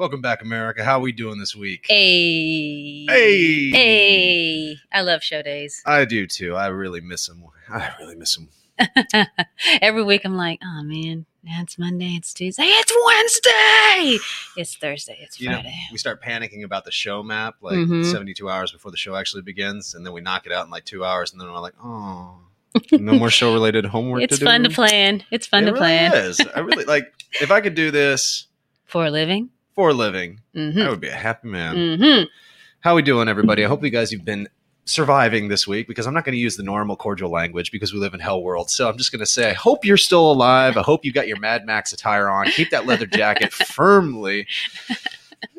Welcome back, America. How are we doing this week? Hey. Hey. Hey. I love show days. I do too. I really miss them. I really miss them. Every week I'm like, oh man, now it's Monday, it's Tuesday, it's Wednesday, it's Thursday, it's You know, Friday. we start panicking about the show map like Mhm. 72 hours before the show actually begins, and then we knock it out in like two hours, and then we're like, oh, no more show related homework. it's to fun to plan. It's fun it to really plan Is. I really like if I could do this for a living. For a living. Mm-hmm. I would be a happy man. Mm-hmm. How we doing, everybody? I hope you guys have been surviving this week because I'm not going to use the normal cordial language because we live in hell world. So I'm just going to say, I hope you're still alive. I hope you got your Mad Max attire on. Keep that leather jacket firmly,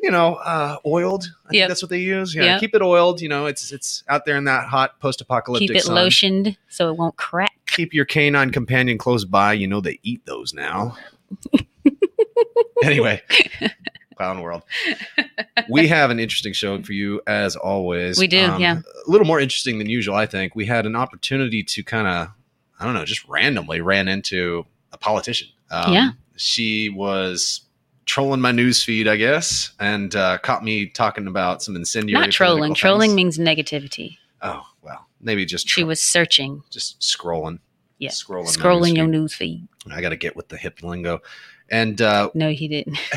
you know, uh, oiled. I think that's what they use. Yeah, Yep. keep it oiled. You know, it's it's out there in that hot post-apocalyptic Keep it sun. lotioned so it won't crack. Keep your canine companion close by. You know they eat those now. anyway, clown world. We have an interesting show for you as always. Um, We do, yeah. A little more interesting than usual, I think. We had an opportunity to kind of, I don't know, just randomly ran into a politician. Um, Yeah. She was trolling my news feed, I guess, and uh, caught me talking about some incendiary. Not trolling. Trolling things. means negativity. Oh well, maybe just She was searching. just scrolling. Yeah. scrolling. Scrolling news your feed. news feed. I got to get with the hip lingo, and uh, No, he didn't.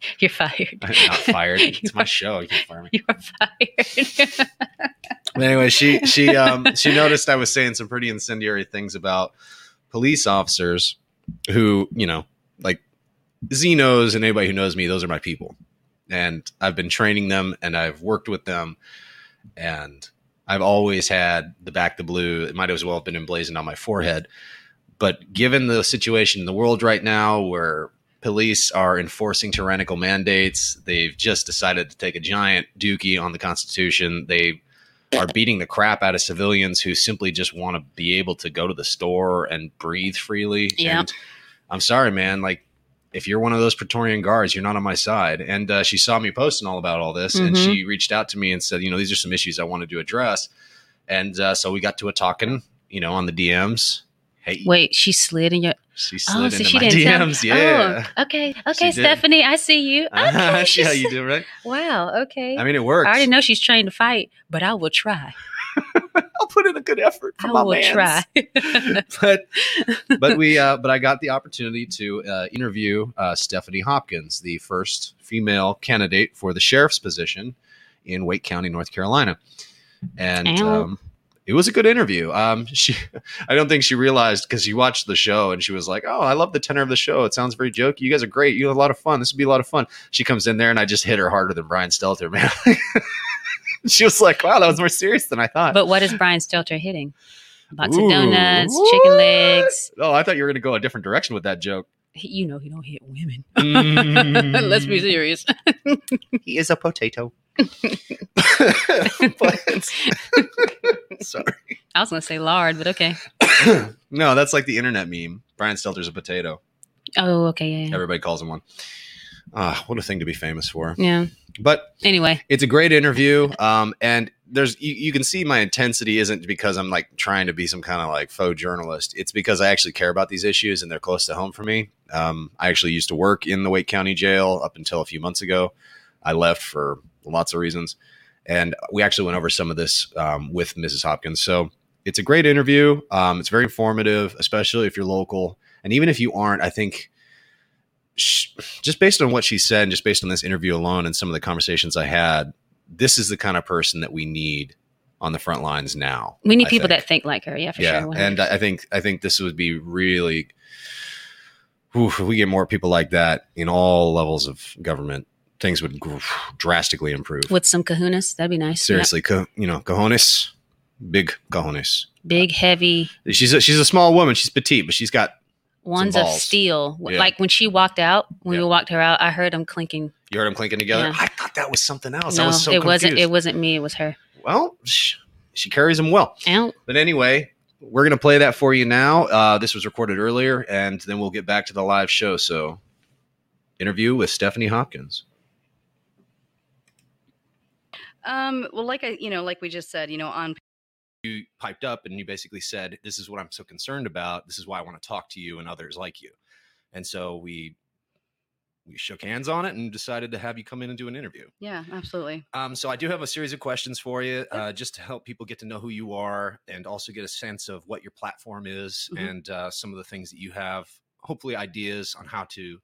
You're fired. I'm not fired. It's my are- show. You can fire me. You are fired. But anyway, she she um she noticed I was saying some pretty incendiary things about police officers who, you know, like Z knows and anybody who knows me, those are my people. And I've been training them and I've worked with them and I've always had the back the blue. It might as well have been emblazoned on my forehead. But given the situation in the world right now where police are enforcing tyrannical mandates, they've just decided to take a giant dookie on the Constitution. They are beating the crap out of civilians who simply just want to be able to go to the store and breathe freely. Yeah. And I'm sorry, man. Like, if you're one of those Praetorian guards, you're not on my side. And uh, she saw me posting all about all this, and Mhm. she reached out to me and said, you know, these are some issues I wanted to address. And uh, so we got to a talking, you know, on the DMs. Hey, Wait, she slid in your. She Oh, slid so into she my didn't tell- DMs. Yeah. Oh, okay. Okay, She did. Stephani, I see you. Okay, I see how you do, right? Wow. Okay. I mean, it works. I already know she's trained to fight, but I will try. I'll put in a good effort for I my will mans. try. but but we uh, but I got the opportunity to uh, interview uh, Stephani Hopkins, the first female candidate for the sheriff's position in Wake County, North Carolina, and um, it was a good interview. Um, she, I don't think she realized because she watched the show and she was like, "Oh, I love the tenor of the show. It sounds very jokey. You guys are great. You have a lot of fun. This would be a lot of fun." She comes in there and I just hit her harder than Brian Stelter, man. she was like, "Wow, that was more serious than I thought." but what is Brian Stelter hitting? Box Ooh, of donuts, what? chicken legs. Oh, I thought you were going to go a different direction with that joke. He- You know he don't hit women. Mm. Let's be serious. He is a potato. But- sorry. I was gonna say lard, but okay. no, that's like the internet meme. Brian Stelter's a potato. Oh, okay, yeah, yeah. Everybody calls him one. Ah, what a thing to be famous for. yeah. But Anyway, it's a great interview. Um, and there's you, you can see my intensity isn't because I'm like trying to be some kind of like faux journalist. It's because I actually care about these issues and they're close to home for me. Um, I actually used to work in the Wake County Jail up until a few months ago. I left for lots of reasons, and we actually went over some of this um, with Mrs. Hopkins. So it's a great interview. Um, it's very informative, especially if you're local, and even if you aren't, I think sh- just based on what she said, and just based on this interview alone, and some of the conversations I had, this is the kind of person that we need on the front lines now. we need I people think. that think like her. Yeah, for yeah, sure. and I think I think this would be really. If we get more people like that in all levels of government, things would gr- drastically improve. with some kahunas, that'd be nice. Seriously, co- you know, cojones, big cojones. Big, heavy. She's a, she's a small woman. She's petite, but she's got ones of steel. Yeah. Like when she walked out, when Yeah. we walked her out, I heard them clinking. You heard them clinking together. Yeah. I thought that was something else. I no, was so it wasn't. It wasn't me. It was her. well, she carries them well. Ow. But anyway, we're going to play that for you now. Uh, this was recorded earlier, and then we'll get back to the live show. So, interview with Stephani Hopkins. Um, well, like I, you know, like we just said, you know, on You piped up and you basically said, This is what I'm so concerned about. This is why I want to talk to you and others like you. And so we. We shook hands on it and decided to have you come in and do an interview. yeah, absolutely. Um, so I do have a series of questions for you, uh, just to help people get to know who you are and also get a sense of what your platform is Mhm. and uh, some of the things that you have. Hopefully, ideas on how to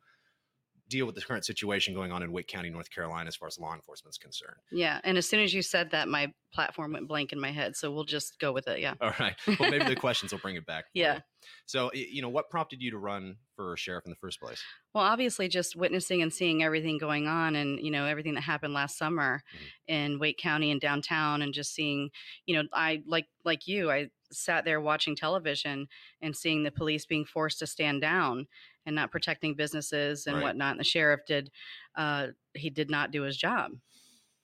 deal with the current situation going on in Wake County, North Carolina, as far as law enforcement is concerned. Yeah, and as soon as you said that, my platform went blank in my head. So we'll just go with it. Yeah. All right. Well, maybe the questions will bring it back. Yeah. you. So, you know, what prompted you to run for sheriff in the first place? Well, obviously, just witnessing and seeing everything going on, and you know everything that happened last summer mm-hmm. in Wake County and downtown, and just seeing, you know, I like like you, I sat there watching television and seeing the police being forced to stand down and not protecting businesses and Right. whatnot. And the sheriff did, uh, he did not do his job.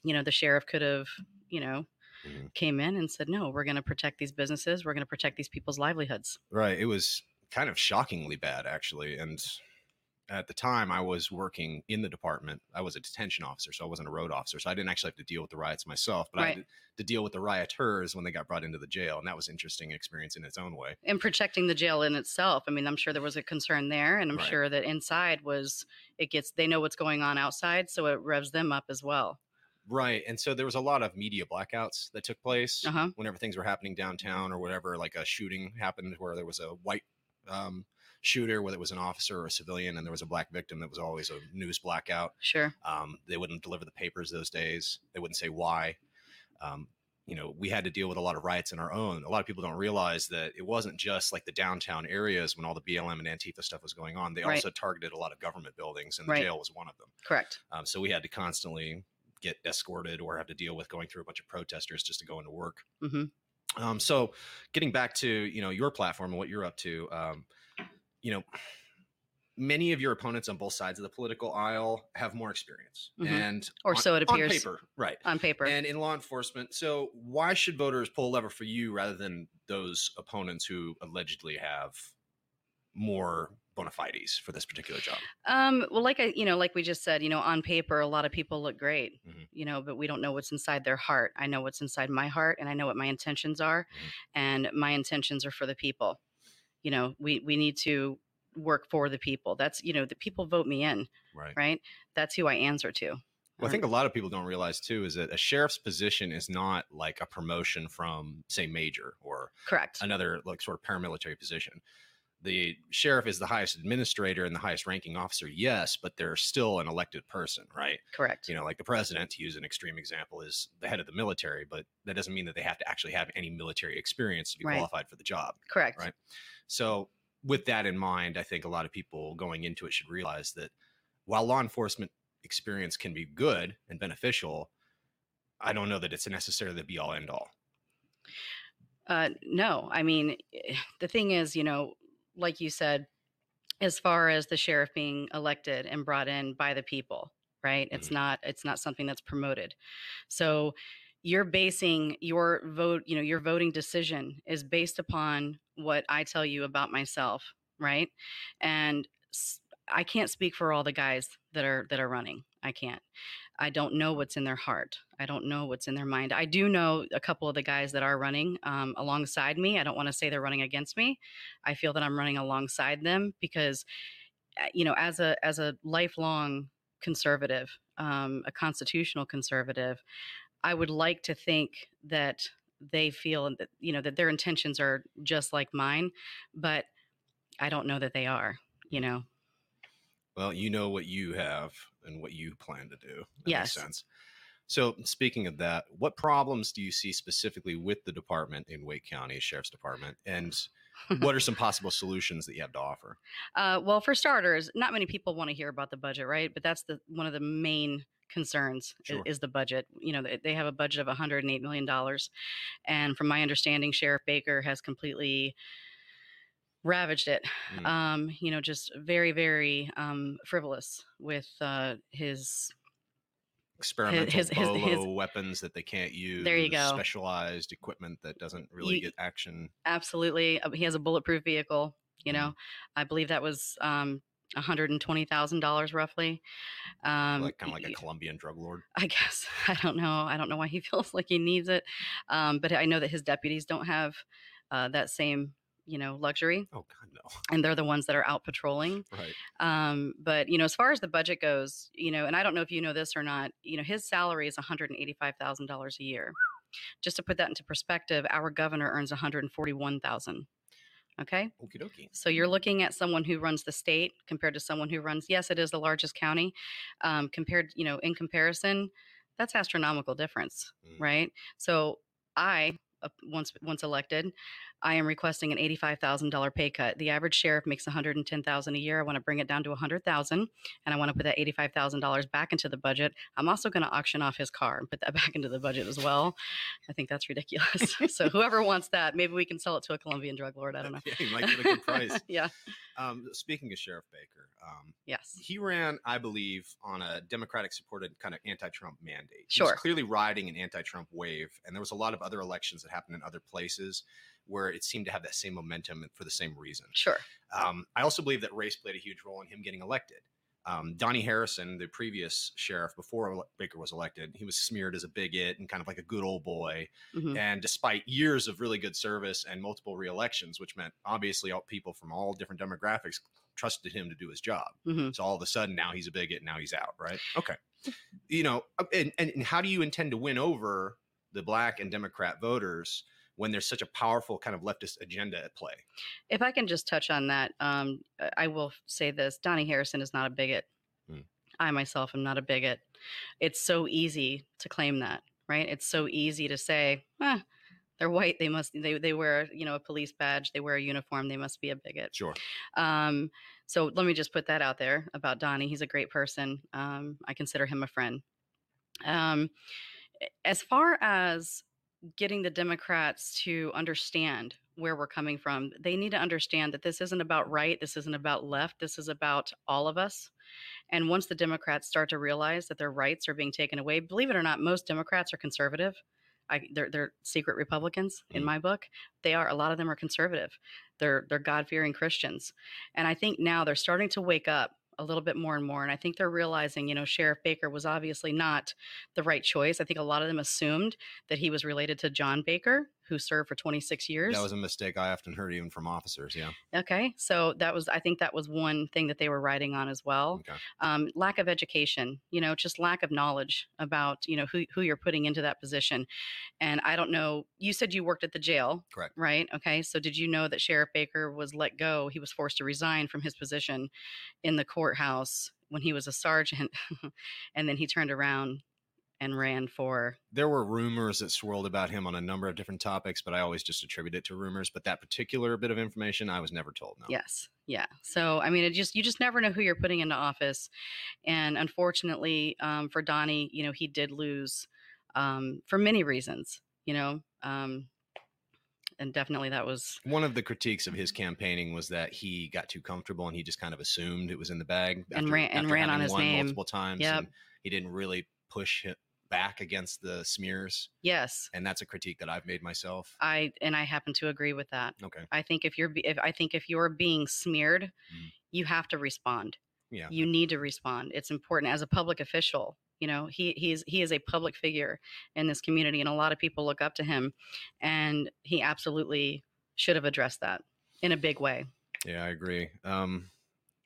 You know, the sheriff could have, you know, Mhm. came in and said, "No, we're going to protect these businesses. We're going to protect these people's livelihoods." Right. It was kind of shockingly bad, actually. And at the time, I was working in the department. I was a detention officer, so I wasn't a road officer. So I didn't actually have to deal with the riots myself, but I had to deal with the rioters when they got brought into the jail. And that was an interesting experience in its own way. and protecting the jail in itself. I mean, I'm sure there was a concern there, and I'm Right. sure that inside was it gets they know what's going on outside, so it revs them up as well. Right. And so there was a lot of media blackouts that took place Uh huh. whenever things were happening downtown or whatever, like a shooting happened where there was a white um, shooter, whether it was an officer or a civilian, and there was a black victim. That was always a news blackout. Sure. Um, they wouldn't deliver the papers those days. They wouldn't say why. Um, you know, we had to deal with a lot of riots in our own. A lot of people don't realize that it wasn't just like the downtown areas when all the BLM and Antifa stuff was going on. They Right. also targeted a lot of government buildings, and the Right. jail was one of them. Correct. Um, so we had to constantly get escorted or have to deal with going through a bunch of protesters just to go into work. hmm Um, so getting back to you know your platform and what you're up to, um, you know, many of your opponents on both sides of the political aisle have more experience, Mhm. and Or on- so it appears on paper, right? On paper. And in law enforcement, so why should voters pull a lever for you rather than those opponents who allegedly have more bona fides for this particular job? Um, well, like I, you know, like we just said, you know, on paper, a lot of people look great, Mhm. you know, but we don't know what's inside their heart. I know what's inside my heart, and I know what my intentions are, Mhm. and my intentions are for the people. You know, we we need to work for the people. That's you know, the people vote me in, Right. right? That's who I answer to. Well, I uh-huh. think a lot of people don't realize too is that a sheriff's position is not like a promotion from, say, major or Correct. another like sort of paramilitary position. The sheriff is the highest administrator and the highest ranking officer, yes, but they're still an elected person, right? Correct. You know, like the president, to use an extreme example, is the head of the military, but that doesn't mean that they have to actually have any military experience to be Right. qualified for the job. Correct. right. So, with that in mind, I think a lot of people going into it should realize that while law enforcement experience can be good and beneficial, I don't know that it's necessarily the be all end all. Uh, no, I mean, eh, the thing is, you know, like you said, as far as the sheriff being elected and brought in by the people, right? It's Mhm. not it's not something that's promoted. So you're basing your vote, you know, your voting decision is based upon what I tell you about myself, right? And I can't speak for all the guys that are that are running. I can't. I don't know what's in their heart. I don't know what's in their mind. I do know a couple of the guys that are running um, alongside me. I don't want to say they're running against me. I feel that I'm running alongside them because, uh, you know, as a as a lifelong conservative, um, a constitutional conservative, I would like to think that they feel that you know that their intentions are just like mine, but I don't know that they are. You know, Well, you know what you have and what you plan to do. That Yes. makes sense. So, speaking of that, what problems do you see specifically with the department in Wake County Sheriff's Department, and what are some possible solutions that you have to offer? Uh, well, for starters, not many people want to hear about the budget, right? But that's the one of the main concerns Sure. is, the budget. You know, they, they have a budget of 108 million dollars, and from my understanding, Sheriff Baker has completely ravaged it. Mm. Um, you know, just very, very um, frivolous with uh, his. Experimental his- his- bolo his- weapons that they can't use. There you go. Specialized equipment that doesn't really You- get action. Absolutely, uh, he has a bulletproof vehicle. You know, I believe that was um, $120,000 roughly. Um, like, kind of like a Colombian drug lord. I guess. I don't know. I don't know why he feels like he needs it. Um, but I know that his deputies don't have uh, that same you know luxury oh god no and they're the ones that are out patrolling right um but you know as far as the budget goes you know and i don't know if you know this or not you know his salary is $185000 a year just to put that into perspective our governor earns 141000 Okay, Okie dokie. so you're looking at someone who runs the state compared to someone who runs. Yes, it is the largest county. Um, compared, you know, in comparison, that's astronomical difference, Mm. right? So I. Uh, once once elected, I am requesting an eighty-five thousand dollar pay cut. The average sheriff makes one hundred and ten thousand a year. I want to bring it down to a hundred thousand, and I want to put that eighty-five thousand dollars back into the budget. I'm also going to auction off his car and put that back into the budget as well. I think that's ridiculous. so whoever wants that, maybe we can sell it to a Colombian drug lord. I don't know. Yeah, you might get a good price. yeah. Um, speaking of Sheriff Baker, um, Yes. he ran, I believe, on a Democratic supported kind of anti Trump mandate. He Sure. was clearly riding an anti Trump wave. And there was a lot of other elections that happened in other places where it seemed to have that same momentum for the same reason. Sure. Um, I also believe that race played a huge role in him getting elected. Um, Donnie Harrison, the previous sheriff before Baker was elected, he was smeared as a bigot and kind of like a good old boy. Mhm. And despite years of really good service and multiple reelections, which meant obviously all people from all different demographics trusted him to do his job. Mhm. So all of a sudden now he's a bigot, now he's out, right? Okay. You know, and, and how do you intend to win over the black and Democrat voters when there's such a powerful kind of leftist agenda at play? If I can just touch on that, um, I will say this: Donnie Harrison is not a bigot. Hmm. I myself am not a bigot. It's so easy to claim that, right? It's so easy to say, "Ah, they're white. They must. They they wear you know a police badge. They wear a uniform. They must be a bigot." Sure. Um, so let me just put that out there about Donnie. He's a great person. Um, I consider him a friend. Um, as far as getting the Democrats to understand where we're coming from, they need to understand that this isn't about right. This isn't about left. This is about all of us. And once the Democrats start to realize that their rights are being taken away, believe it or not, most Democrats are conservative. I, they're, they're secret Republicans in Mhm. my book. They are a lot of them are conservative. They're they're God fearing Christians, and I think now they're starting to wake up a little bit more and more. And I think they're realizing, you know, Sheriff Baker was obviously not the right choice. I think a lot of them assumed that he was related to John Baker, who served for 26 years. That was a mistake I often heard even from officers. Yeah. okay, so that was I think that was one thing that they were writing on as well Okay. um, lack of education you know just lack of knowledge about you know who, who you're putting into that position and i don't know you said you worked at the jail Correct. right okay so did you know that sheriff baker was let go he was forced to resign from his position in the courthouse when he was a sergeant and then he turned around and ran for There were rumors that swirled about him on a number of different topics, but I always just attribute it to rumors. But that particular bit of information, I was never told. No. Yes. Yeah. So I mean, it just you just never know who you're putting into office, and unfortunately um, for Donnie, you know, he did lose um, for many reasons. You know, um, and definitely that was One of the critiques of his campaigning was that he got too comfortable and he just kind of assumed it was in the bag And ran- and ran on his name. multiple times. Yep. And he didn't really push back against the smears, yes. and that's a critique that I've made myself. I and I happen to agree with that. Okay. I think if you're if I think if you're being smeared, Mm. you have to respond. Yeah. You need to respond. It's important as a public official. You know, he he's he is a public figure in this community, and a lot of people look up to him, and he absolutely should have addressed that in a big way. Yeah, I agree. Um,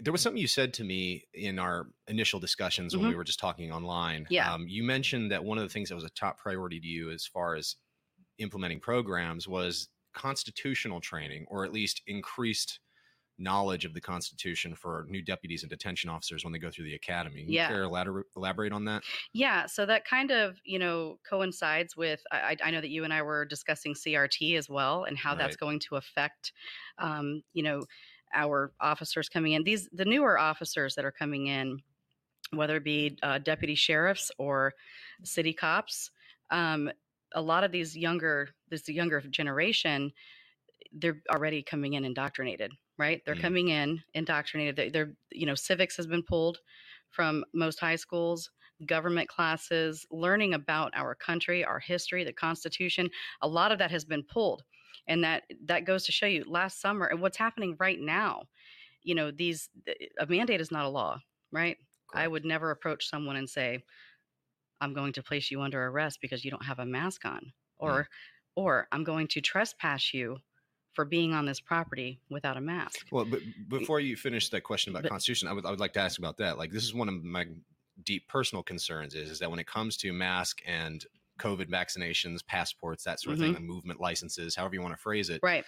there was something you said to me in our initial discussions when we were just talking online. Mm-hmm. Yeah. Um, you mentioned that one of the things that was a top priority to you as far as implementing programs was constitutional training, or at least increased knowledge of the Constitution for new deputies and detention officers when they go through the academy. Can you Yeah. care to elaborate, elaborate on that? Yeah, so that kind of you know coincides with. I, I know that you and I were discussing CRT as well, and how that's going to affect, um, you know, our officers coming in. These the newer officers that are coming in, whether it be uh, deputy sheriffs or city cops. Um, a lot of these younger, this younger generation, they're already coming in indoctrinated right? They're Mm. coming in indoctrinated. They, they're, you know, civics has been pulled from most high schools, government classes, learning about our country, our history, the Constitution. A lot of that has been pulled, and that that goes to show you last summer and what's happening right now. You know, these a mandate is not a law, right? I would never approach someone and say, "I'm going to place you under arrest because you don't have a mask on," mm. or, or "I'm going to trespass you for being on this property without a mask." Well, but before you finish that question about But- constitution, I would I would like to ask about that. Like, this is one of my deep personal concerns is is that when it comes to mask and COVID vaccinations, passports, that sort of thing, mm-hmm. the movement licenses, however you want to phrase it, Right.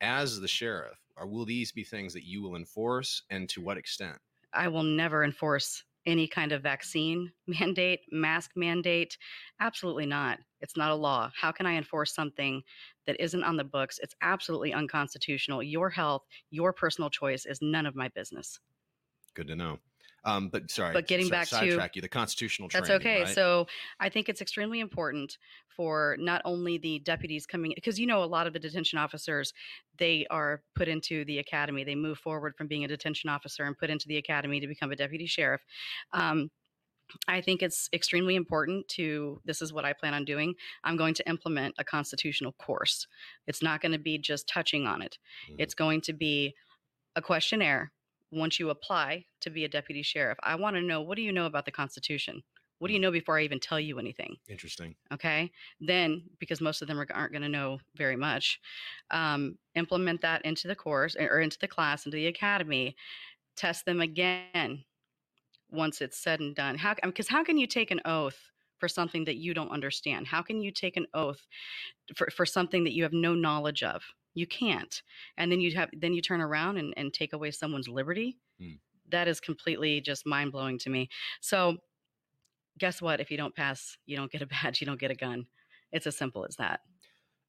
as the sheriff, or will these be things that you will enforce, and to what extent? I will never enforce any kind of vaccine mandate, mask mandate. Absolutely not. It's not a law. How can I enforce something that isn't on the books? It's absolutely unconstitutional. Your health, your personal choice is none of my business. Good to know. Um, but sorry, But getting so- back to- sidetrack you, the constitutional That's training, okay. right? So I think it's extremely important for not only the deputies coming, because you know, a lot of the detention officers, they are put into the academy. They move forward from being a detention officer and put into the academy to become a deputy sheriff. Um, I think it's extremely important to, this is what I plan on doing. I'm going to implement a constitutional course. It's not going to be just touching on it, Mhm. it's going to be a questionnaire once you apply to be a deputy sheriff. I want to know what do you know about the Constitution? What do you know before I even tell you anything? Interesting. Okay. Then, because most of them are, aren't going to know very much, um, implement that into the course or into the class, into the academy, test them again once it's said and done. How, because how can you take an oath for something that you don't understand? How can you take an oath for, for something that you have no knowledge of? You can't. And then you have, then you turn around and, and take away someone's liberty. Hmm. That is completely just mind blowing to me. So, guess what? If you don't pass, you don't get a badge, you don't get a gun. It's as simple as that.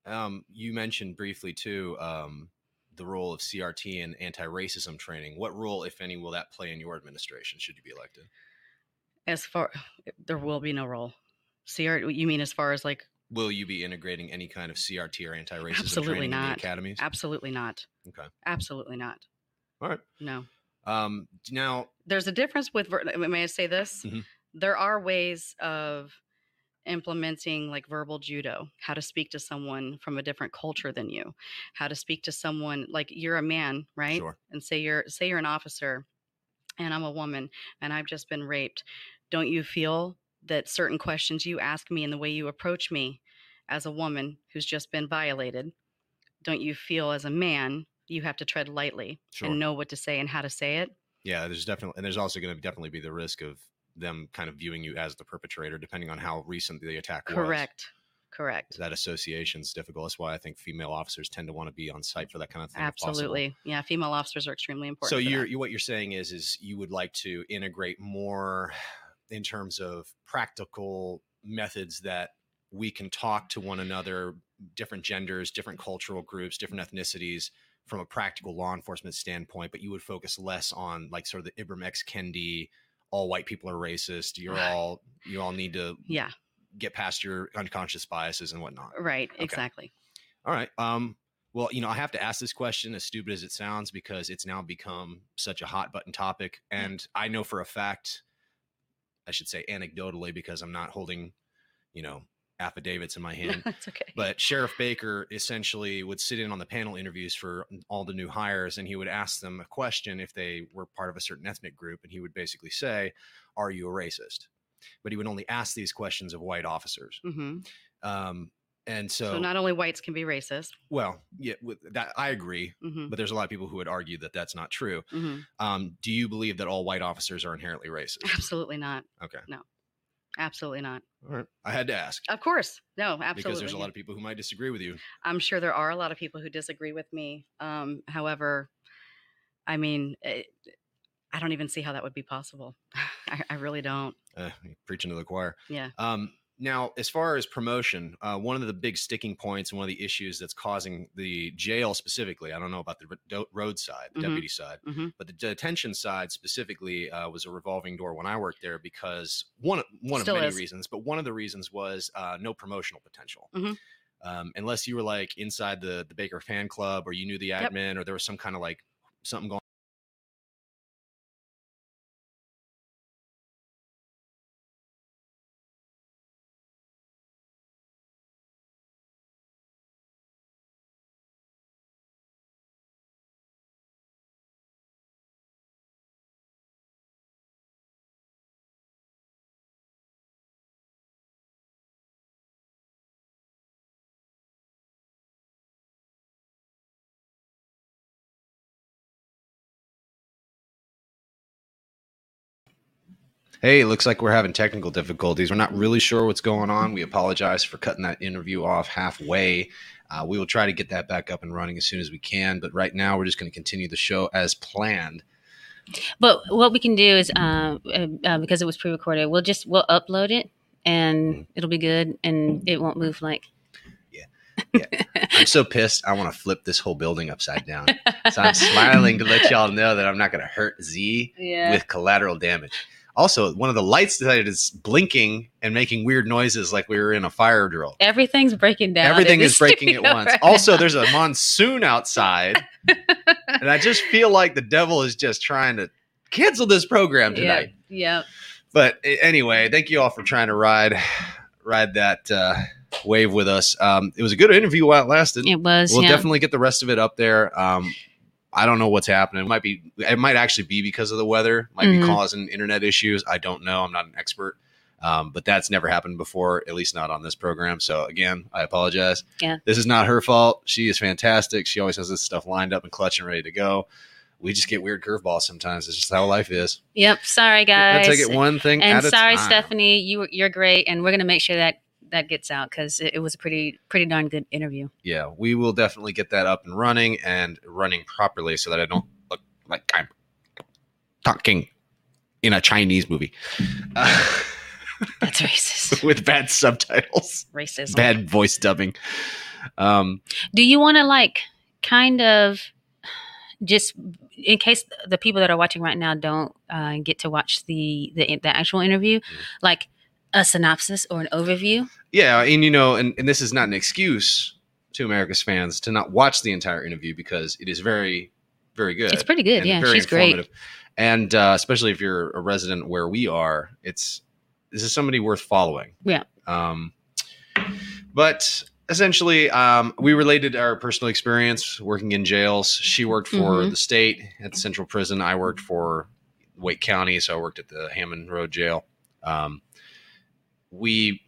Um, you mentioned briefly too um, the role of CRT and anti-racism training. What role, if any, will that play in your administration? Should you be elected? As far there will be no role. CR, you mean as far as like Will you be integrating any kind of CRT or anti-racism Absolutely training in the not. academies? absolutely not. Okay. Absolutely not. All right. No. Um, now, There's a difference with. ver- May I say this? Mhm. There are ways of implementing like verbal judo, how to speak to someone from a different culture than you, how to speak to someone like you're a man, right? Sure. And say you're say you're an officer and I'm a woman and I've just been raped. Don't you feel that certain questions you ask me and the way you approach me as a woman who's just been violated, don't you feel as a man you have to tread lightly Sure. and know what to say and how to say it? yeah, there's definitely, and there's also going to definitely be the risk of them kind of viewing you as the perpetrator, depending on how recent the attack was. Correct. Correct. That association is difficult. That's why I think female officers tend to want to be on site for that kind of thing. Absolutely. Yeah, female officers are extremely important. So you're you, what you're saying is is you would like to integrate more in terms of practical methods that we can talk to one another, different genders, different cultural groups, different ethnicities from a practical law enforcement standpoint, but you would focus less on like sort of the Ibram X Kendi, all white people are racist. You're all you all need to Yeah, get past your unconscious biases and whatnot. right. Exactly. All right. Um, well, you know, I have to ask this question, as stupid as it sounds, because it's now become such a hot button topic. And I know for a fact, I should say anecdotally, because I'm not holding, you know, affidavits in my hand. That's okay. But Sheriff Baker essentially would sit in on the panel interviews for all the new hires and he would ask them a question if they were part of a certain ethnic group. And he would basically say, Are you a racist? But he would only ask these questions of white officers. hmm Um, and So, so, not only whites can be racist. well, yeah, with that I agree, hmm but there's a lot of people who would argue that that's not true. hmm Um, do you believe that all white officers are inherently racist? Absolutely not. Okay, No, Absolutely not. all right. I had to ask Of course. No, absolutely. because there's a lot of people who might disagree with you. I'm sure there are a lot of people who disagree with me. Um, however, I mean, it, I don't even see how that would be possible. I, I really don't. Uh, preaching to the choir. Yeah. Um, now, as far as promotion, uh, one of the big sticking points and one of the issues that's causing the jail specifically, I don't know about the road side, the Mhm. deputy side, hmm but the detention side specifically uh, was a revolving door when I worked there because one one Still of many is. reasons, but one of the reasons was uh, no promotional potential. Mhm. Um, unless you were like inside the the Baker fan club or you knew the Yep. admin or there was some kind of like something going. Hey, looks like we're having technical difficulties. We're not really sure what's going on. We apologize for cutting that interview off halfway. Uh, we will try to get that back up and running as soon as we can. But right now, we're just going to continue the show as planned. But what we can do is, uh, uh, uh, because it was pre-recorded, we'll just we'll upload it and it'll be good, and it won't move like. Yeah, yeah. I'm so pissed. I want to flip this whole building upside down. So I'm smiling to let y'all know that I'm not going to hurt Z Yeah. with collateral damage. Also, one of the lights decided is blinking and making weird noises like we were in a fire drill. Everything's breaking down. Everything is breaking at once. right Also, now. there's a monsoon outside, and I just feel like the devil is just trying to cancel this program tonight. Yeah. But anyway, thank you all for trying to ride ride that uh, wave with us. Um, it was a good interview while it lasted. It was. We'll yeah. definitely get the rest of it up there. Um, I don't know what's happening. It might be. It might actually be because of the weather. Might Mhm. be causing internet issues. I don't know. I'm not an expert. Um, but that's never happened before, at least not on this program. So again, I apologize. Yeah. This is not her fault. She is fantastic. She always has this stuff lined up and clutch and ready to go. We just get weird curveballs sometimes. It's just how life is. Yep. Sorry, guys. I take it one thing and at a sorry, time. Stephani. You you're great, and we're gonna make sure that that gets out because it, it was a pretty pretty darn good interview. yeah, we will definitely get that up and running and running properly so that I don't look like I'm talking in a Chinese movie uh, That's racist. with bad subtitles, Racism. bad voice dubbing. Um, Do you want to like kind of just in case the people that are watching right now don't uh, get to watch the, the the actual interview, like a synopsis or an overview? yeah, and you know, and, and this is not an excuse to America's fans to not watch the entire interview because it is very, very good. It's pretty good. Yeah, she's great. And uh, especially if you're a resident where we are, it's this is somebody worth following. Yeah. Um, but essentially, um, we related our personal experience working in jails. She worked for Mhm. the state at the central prison. I worked for Wake County, so I worked at the Hammond Road Jail. Um, we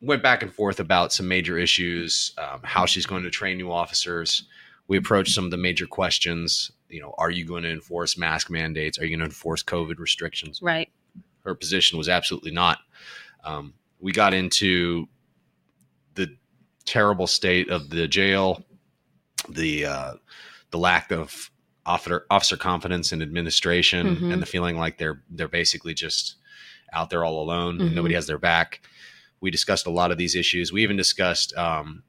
went back and forth about some major issues, um, how she's going to train new officers. We approached some of the major questions. You know, are you going to enforce mask mandates? Are you going to enforce COVID restrictions? Right. Her position was absolutely not. Um, we got into the terrible state of the jail, the uh, the lack of officer officer confidence in administration, Mhm. and the feeling like they're they're basically just out there all alone and Mhm. nobody has their back. We discussed a lot of these issues. We even discussed um,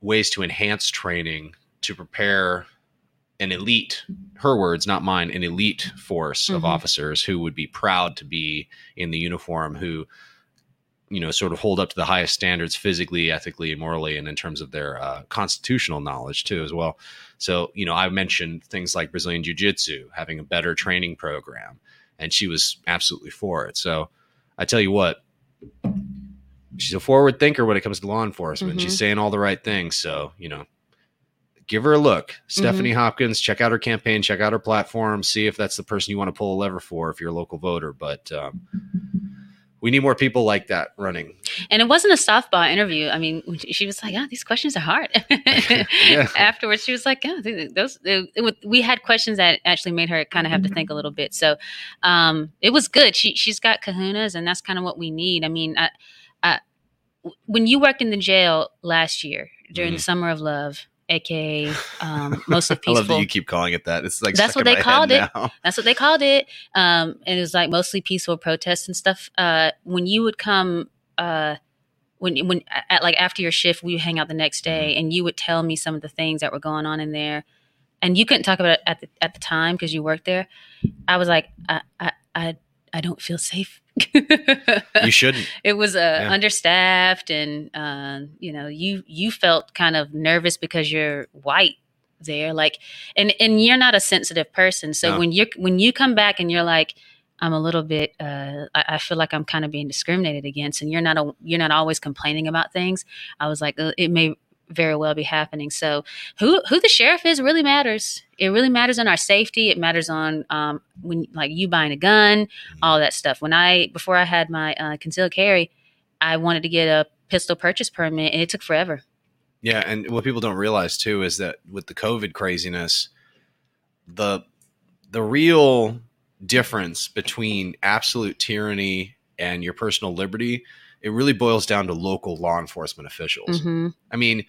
ways to enhance training to prepare an elite, her words, not mine, an elite force of Mhm. officers who would be proud to be in the uniform, who, you know, sort of hold up to the highest standards physically, ethically, morally, and in terms of their uh, constitutional knowledge too, as well. So, you know, I mentioned things like Brazilian Jiu Jitsu, having a better training program, and she was absolutely for it. So, I tell you what, she's a forward thinker when it comes to law enforcement. Mhm. She's saying all the right things. So, you know, give her a look. Stephani Hopkins, check out her campaign, check out her platform, see if that's the person you want to pull a lever for if you're a local voter. But um, we need more people like that running. And it wasn't a softball interview. I mean, she- she was like, "Oh, these questions are hard." Yeah. Afterwards, she was like, "Oh, those." It, it, we had questions that actually made her kind of have to think a little bit. So, um, it was good. She she's got kahunas, and that's kind of what we need. I mean, I, I, when you worked in the jail last year during the Summer of Love, aka um, mostly Mm-hmm. I love that you keep calling it that. It's like That's what they called it. now. That's what they called it. Um, and it was like mostly peaceful protests and stuff. Uh, when you would come, uh, when when at, like after your shift, we would hang out the next day, Mm-hmm. and you would tell me some of the things that were going on in there, and you couldn't talk about it at the at the time because you worked there. I was like, I I I, I don't feel safe. You shouldn't. it was uh, Yeah. understaffed, and uh, you know, you you felt kind of nervous because you're white there like and and you're not a sensitive person so No. when you're when you come back and you're like i'm a little bit uh I, I feel like i'm kind of being discriminated against and you're not a, you're not always complaining about things i was like uh, it may very well be happening. So who who the sheriff is really matters. It really matters on our safety. It matters on um when like you buying a gun all that stuff. When i before i had my uh, concealed carry i wanted to get a pistol purchase permit and it took forever. Yeah, and what people don't realize too is that with the COVID craziness, the the real difference between absolute tyranny and your personal liberty, it really boils down to local law enforcement officials. hmm I mean,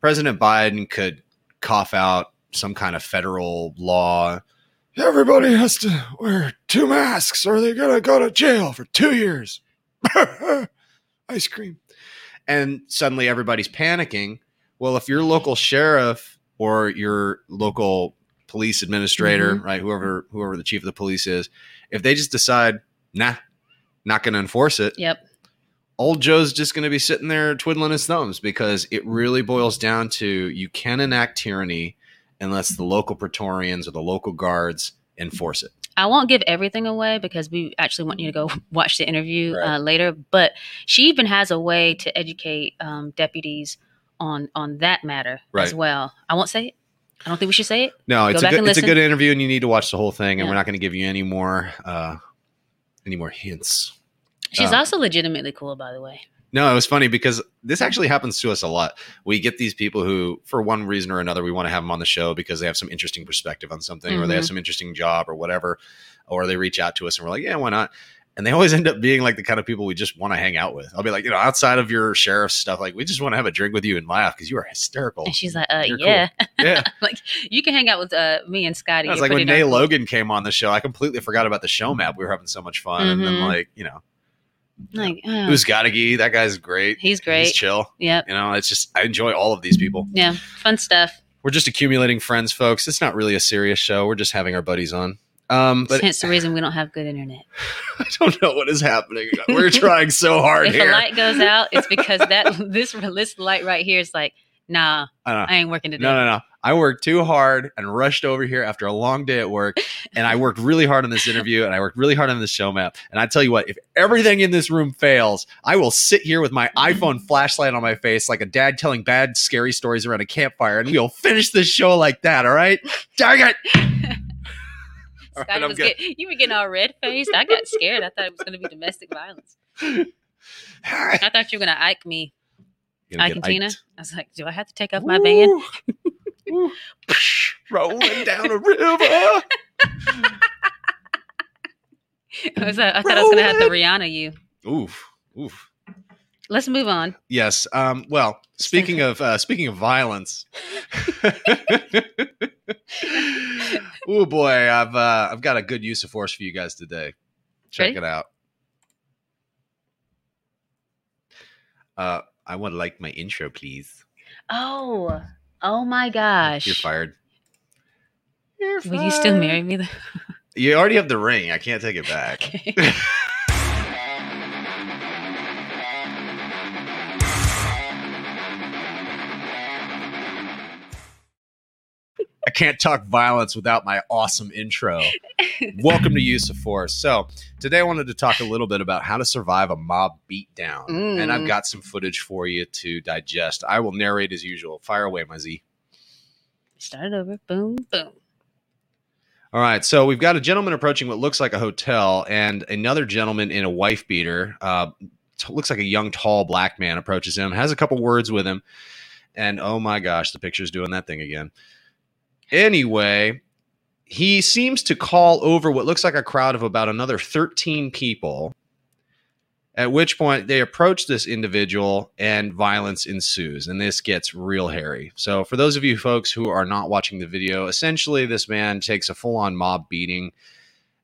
President Biden could cough out some kind of federal law. Everybody has to wear two masks or they're going to go to jail for two years. Ice cream. And suddenly everybody's panicking. Well, if your local sheriff or your local police administrator, right, whoever whoever the chief of the police is, if they just decide, nah, not going to enforce it, yep old Joe's just going to be sitting there twiddling his thumbs because it really boils down to you can enact tyranny unless the local Praetorians or the local guards enforce it. I won't give everything away because we actually want you to go watch the interview Right. uh, later. But she even has a way to educate um, deputies on on that matter as well. I won't say it. I don't think we should say it. No, it's a good it's a good interview and you need to watch the whole thing and Yeah. we're not going to give you any more uh any more hints. She's Um, also legitimately cool, by the way. No, it was funny because this actually happens to us a lot. We get these people who, for one reason or another, we want to have them on the show because they have some interesting perspective on something, or they have Mhm. some interesting job, or whatever, or they reach out to us and we're like, yeah, why not? And they always end up being like the kind of people we just want to hang out with. I'll be like, you know, outside of your sheriff's stuff, like we just want to have a drink with you and laugh because you are hysterical. And she's like, uh, You're cool. yeah, yeah. like you can hang out with uh, me and Scotty. It's You're like when Nay. Logan came on the show, I completely forgot about the show map. We were having so much fun, and then Mhm. like you know, Like, uh, who's Gottigi? That guy's great. he's great. He's chill. Yep. You know, it's just I enjoy all of these people. Yeah. Fun stuff. We're just accumulating friends, folks. It's not really a serious show. We're just having our buddies on. Um, but Hence the reason we don't have good internet. I don't know what is happening. We're trying so hard if here. a light goes out, it's because that this this light right here is like, nah, I. I ain't working today. No, no, no. I worked too hard and rushed over here after a long day at work. And I worked really hard on this interview and I worked really hard on this show map. And I tell you what, if everything in this room fails, I will sit here with my iPhone flashlight on my face like a dad telling bad, scary stories around a campfire and we'll finish this show like that. All right? Dang it. Right, was good. get, you were getting all red faced. I got scared. I thought it was going to be domestic violence. I thought you were going to Ike me, Ike get Tina. iked. I was like, do I have to take off my band? Rolling down a river. I, was, uh, I thought I was going to have to Rihanna you. Oof. Oof. Let's move on. Yes. Um, well, speaking of uh, speaking of violence, oh boy, I've uh, I've got a good use of force for you guys today. Check Ready? it out. Uh, I would like my intro, please. Oh, oh my gosh. You're fired. You're fired. Will you still marry me? though? You already have the ring. I can't take it back. Okay. Can't talk violence without my awesome intro. Welcome to Use of Force. So, today I wanted to talk a little bit about how to survive a mob beatdown. And I've Mm. got some footage for you to digest. I will narrate as usual. Fire away, my Z. Start it over. Boom, boom. All right. So, we've got a gentleman approaching what looks like a hotel, and another gentleman in a wife beater. Uh, t- looks like a young, tall black man approaches him, has a couple words with him. And oh my gosh, the picture's doing that thing again. Anyway, he seems to call over what looks like a crowd of about another 13 people. At which point they approach this individual and violence ensues, and this gets real hairy. So, for those of you folks who are not watching the video, essentially this man takes a full on mob beating.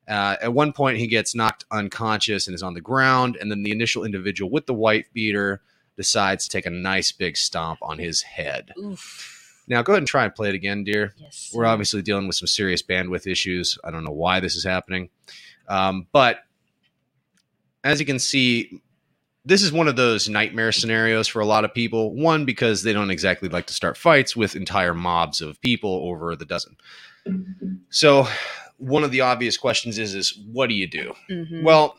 Uh, at one point, he gets knocked unconscious and is on the ground, and then the initial individual with the white beater decides to take a nice big stomp on his head. Oof. Now, go ahead and try and play it again, dear. Yes. We're obviously dealing with some serious bandwidth issues. I don't know why this is happening. Um, but as you can see, this is one of those nightmare scenarios for a lot of people. One, because they don't exactly like to start fights with entire mobs of people over the dozen. So, one of the obvious questions is, is what do you do? Mhm. Well,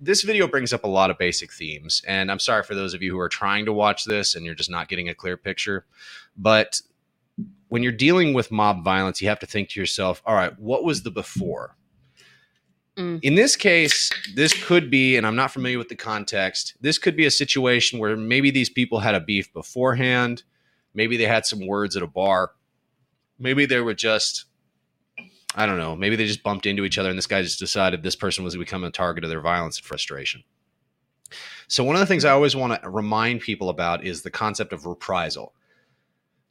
this video brings up a lot of basic themes, and I'm sorry for those of you who are trying to watch this and you're just not getting a clear picture. But when you're dealing with mob violence, you have to think to yourself, all right, what was the before? Mm. In this case, this could be, and I'm not familiar with the context, this could be a situation where maybe these people had a beef beforehand. Maybe they had some words at a bar. Maybe they were just I don't know. Maybe they just bumped into each other and this guy just decided this person was becoming a target of their violence and frustration. So, one of the things I always want to remind people about is the concept of reprisal.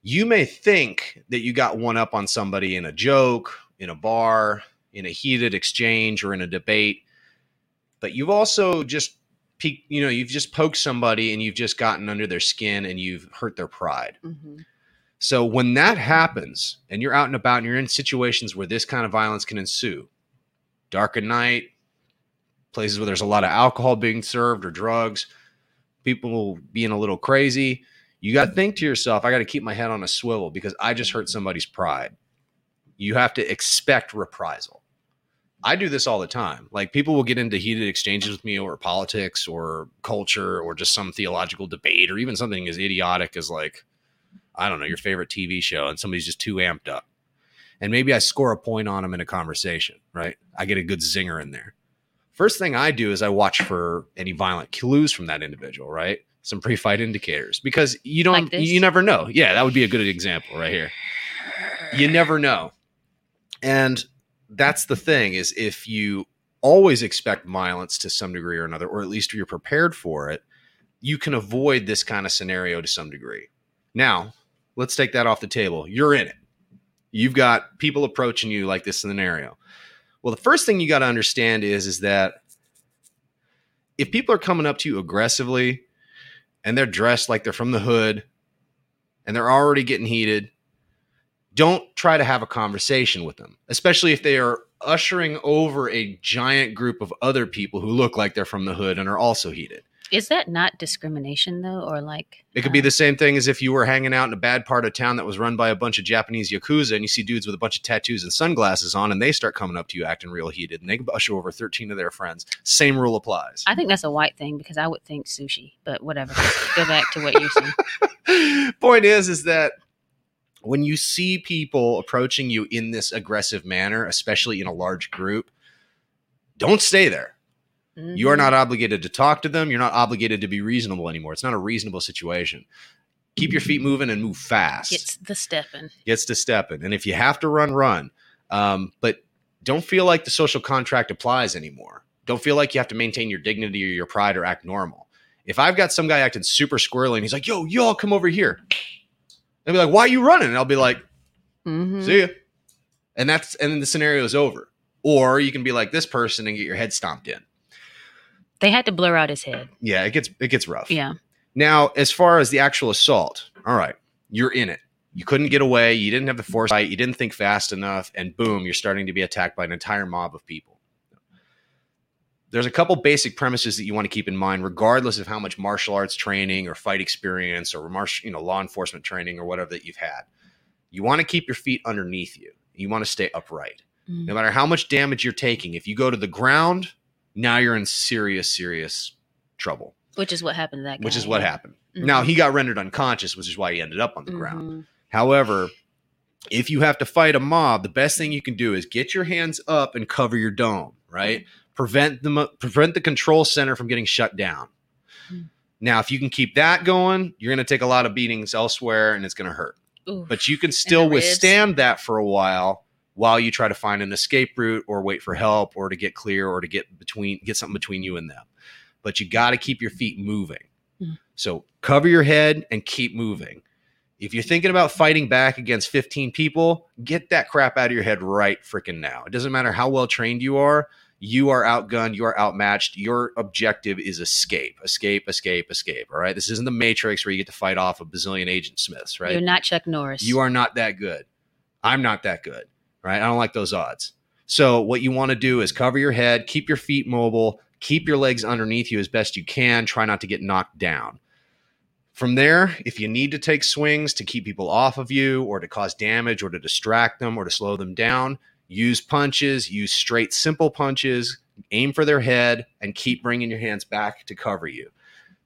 You may think that you got one up on somebody in a joke, in a bar, in a heated exchange, or in a debate, but you've also just peek, you know, you've just poked somebody and you've just gotten under their skin and you've hurt their pride. Mhm. So when that happens and you're out and about and you're in situations where this kind of violence can ensue, dark at night, places where there's a lot of alcohol being served or drugs, people being a little crazy, you got to think to yourself, I got to keep my head on a swivel because I just hurt somebody's pride. You have to expect reprisal. I do this all the time. Like people will get into heated exchanges with me over politics or culture or just some theological debate or even something as idiotic as like I don't know, your favorite TV show, and somebody's just too amped up. And maybe I score a point on them in a conversation, right? I get a good zinger in there. First thing I do is I watch for any violent clues from that individual, right? Some pre fight indicators because you don't, Like you never know. Yeah, that would be a good example right here. You never know. And that's the thing is if you always expect violence to some degree or another, or at least you're prepared for it, you can avoid this kind of scenario to some degree. Now, let's take that off the table. You're in it. You've got people approaching you like this scenario. Well, the first thing you got to understand is is that if people are coming up to you aggressively and they're dressed like they're from the hood and they're already getting heated, don't try to have a conversation with them, especially if they are ushering over a giant group of other people who look like they're from the hood and are also heated. Is that not discrimination though, or like It could be uh, the same thing as if you were hanging out in a bad part of town that was run by a bunch of Japanese yakuza, and you see dudes with a bunch of tattoos and sunglasses on, and they start coming up to you acting real heated, and they usher over thirteen of their friends. Same rule applies. I think that's a white thing because I would think sushi, but whatever. Go back to what you're saying. Point is, is that when you see people approaching you in this aggressive manner, especially in a large group, don't stay there. You are Mhm. not obligated to talk to them. You're not obligated to be reasonable anymore. It's not a reasonable situation. Keep your feet moving and move fast. Gets the stepping. gets to stepping. And if you have to run, run. Um, but don't feel like the social contract applies anymore. Don't feel like you have to maintain your dignity or your pride or act normal. If I've got some guy acting super squirrely and he's like, yo, y'all come over here. They'll be like, why are you running? And I'll be like, Mhm. see ya. And that's and then the scenario is over. Or you can be like this person and get your head stomped in. They had to blur out his head. Yeah, it gets it gets rough. Yeah. Now, as far as the actual assault, all right, you're in it. You couldn't get away. You didn't have the foresight. You didn't think fast enough. And boom, you're starting to be attacked by an entire mob of people. There's a couple basic premises that you want to keep in mind, regardless of how much martial arts training or fight experience or martial, you know, law enforcement training or whatever that you've had. You want to keep your feet underneath you. You want to stay upright. Mhm. No matter how much damage you're taking, if you go to the ground, now you're in serious, serious trouble, Which is what happened to that guy. which is what happened. Now Mhm. he got rendered unconscious, which is why he ended up on the ground. Mhm. However, if you have to fight a mob, the best thing you can do is get your hands up and cover your dome, right? Prevent the prevent the control center from getting shut down. Hmm. Now, if you can keep that going, you're going to take a lot of beatings elsewhere and it's going to hurt. But you can still withstand that for a while while you try to find an escape route or wait for help or to get clear or to get between get something between you and them. But you got to keep your feet moving. Hmm. So cover your head and keep moving. If you're thinking about fighting back against 15 people, get that crap out of your head right freaking now. It doesn't matter how well trained you are. You are outgunned. You are outmatched. Your objective is escape, escape, escape, escape. All right. This isn't the Matrix where you get to fight off a bazillion Agent Smiths, right? You're not Chuck Norris. You are not that good. I'm not that good, right? I don't like those odds. So what you want to do is cover your head, keep your feet mobile, Keep your legs underneath you as best you can. Try not to get knocked down. From there, if you need to take swings to keep people off of you or to cause damage or to distract them or to slow them down, use punches, use straight, simple punches, aim for their head, and keep bringing your hands back to cover you.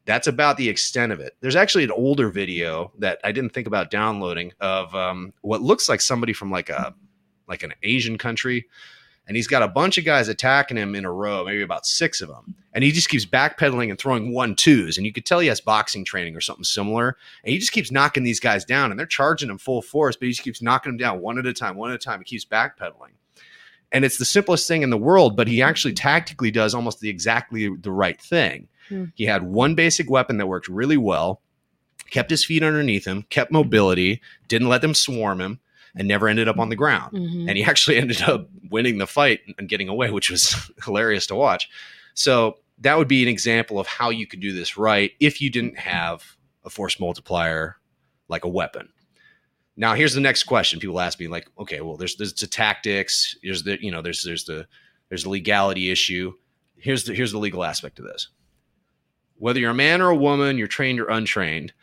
That's about the extent of it. There's actually an older video that I didn't think about downloading of um, what looks like somebody from like a like an Asian country and he's got a bunch of guys attacking him in a row, maybe about six of them. And he just keeps backpedaling and throwing one twos. And you could tell he has boxing training or something similar. And he just keeps knocking these guys down and they're charging him full force, but he just keeps knocking them down one at a time, one at a time. He keeps backpedaling. And it's the simplest thing in the world, but he actually tactically does almost the exactly the right thing. Hmm. He had one basic weapon that worked really well, kept his feet underneath him, kept mobility, didn't let them swarm him and never ended up on the ground. Mm-hmm. And he actually ended up winning the fight and getting away, which was hilarious to watch. So that would be an example of how you could do this right if you didn't have a force multiplier like a weapon. Now, here's the next question. People ask me, like, okay, well, there's there's the tactics, there's the you know, there's there's the there's the legality issue. Here's the here's the legal aspect of this. Whether you're a man or a woman, you're trained or untrained,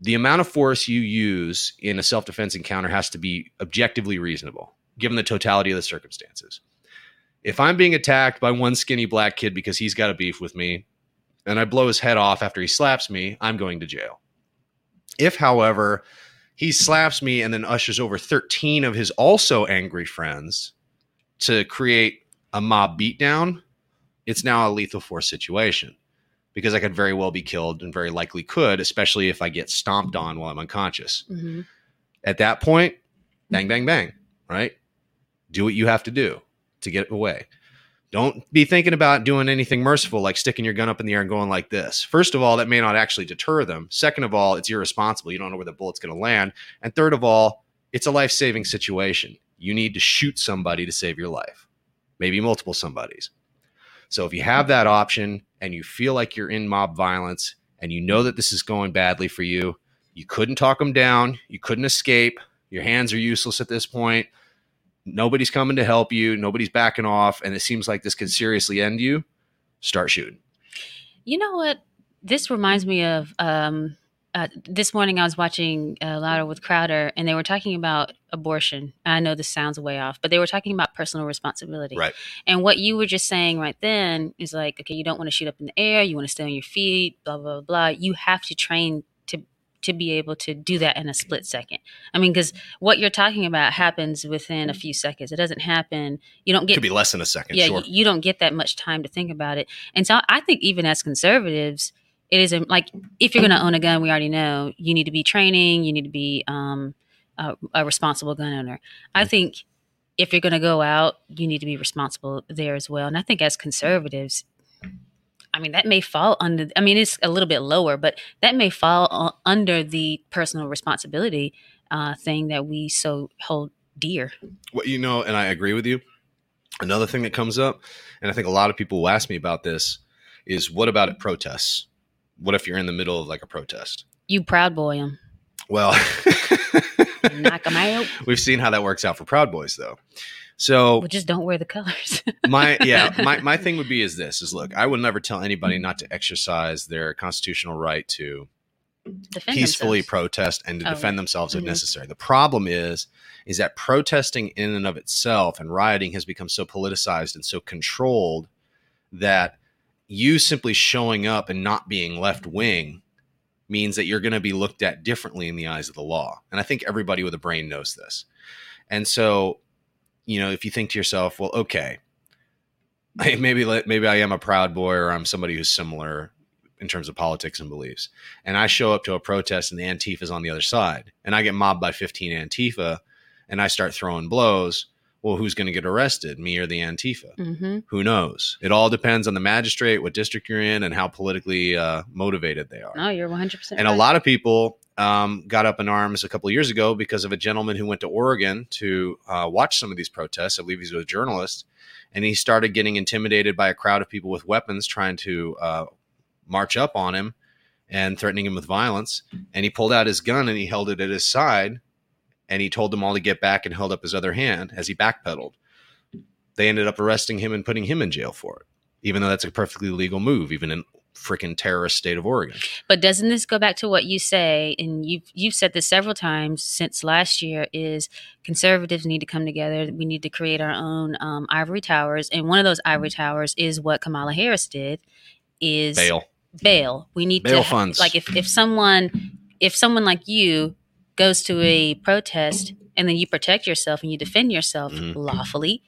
the amount of force you use in a self defense encounter has to be objectively reasonable, given the totality of the circumstances. If I'm being attacked by one skinny black kid because he's got a beef with me, and I blow his head off after he slaps me, I'm going to jail. If, however, he slaps me and then ushers over 13 of his also angry friends to create a mob beatdown, it's now a lethal force situation because I could very well be killed and very likely could, especially if I get stomped on while I'm unconscious. Mm-hmm. At that point, bang, bang, bang, right? Do what you have to do to get away. Don't be thinking about doing anything merciful like sticking your gun up in the air and going like this. First of all, that may not actually deter them. Second of all, it's irresponsible. You don't know where the bullet's going to land. And third of all, it's a life saving situation. You need to shoot somebody to save your life, maybe multiple somebodies. So if you have that option and you feel like you're in mob violence and you know that this is going badly for you, you couldn't talk them down, you couldn't escape, your hands are useless at this point. Nobody's coming to help you, nobody's backing off, and it seems like this could seriously end you. Start shooting. You know what? This reminds me of um, uh, this morning I was watching uh, Louder with Crowder, and they were talking about abortion. I know this sounds way off, but they were talking about personal responsibility. Right. And what you were just saying right then is like, okay, you don't want to shoot up in the air, you want to stay on your feet, blah blah blah. You have to train to to be able to do that in a split second. I mean, because what you're talking about happens within a few seconds. It doesn't happen. You don't get. Could be less than a second. Yeah, sure. you, you don't get that much time to think about it. And so I think even as conservatives it isn't like if you're going to own a gun, we already know you need to be training, you need to be um, a, a, responsible gun owner. I think if you're going to go out, you need to be responsible there as well. And I think as conservatives, I mean, that may fall under, I mean, it's a little bit lower, but that may fall under the personal responsibility uh, thing that we so hold dear. Well, you know, and I agree with you. Another thing that comes up, and I think a lot of people will ask me about this, is what about at protests? What if you're in the middle of like a protest? You proud boy them. Well, knock them out. We've seen how that works out for Proud Boys, though. So well, just don't wear the colors. my yeah, my my thing would be is this: is look, I would never tell anybody not to exercise their constitutional right to defend peacefully themselves. protest and to oh, defend themselves if mm-hmm. necessary. The problem is is that protesting in and of itself and rioting has become so politicized and so controlled that you simply showing up and not being left wing means that you're going to be looked at differently in the eyes of the law. And I think everybody with a brain knows this. And so, you know, if you think to yourself, well, okay, maybe maybe I am a proud boy or I'm somebody who's similar in terms of politics and beliefs. And I show up to a protest and the Antifa's on the other side and I get mobbed by 15 Antifa and I start throwing blows well, who's going to get arrested, me or the Antifa? Mm-hmm. Who knows? It all depends on the magistrate, what district you're in, and how politically uh, motivated they are. No, you're 100%. And right. a lot of people um, got up in arms a couple of years ago because of a gentleman who went to Oregon to uh, watch some of these protests. I believe he's a journalist. And he started getting intimidated by a crowd of people with weapons trying to uh, march up on him and threatening him with violence. And he pulled out his gun and he held it at his side and he told them all to get back and held up his other hand as he backpedaled. They ended up arresting him and putting him in jail for it. even though that's a perfectly legal move, even in freaking terrorist state of Oregon. But doesn't this go back to what you say, and you've you've said this several times since last year? Is conservatives need to come together. We need to create our own um, ivory towers, and one of those ivory towers is what Kamala Harris did. Is Bail. bail. We need Bail to funds. like if if someone if someone like you goes to a protest and then you protect yourself and you defend yourself Mhm. lawfully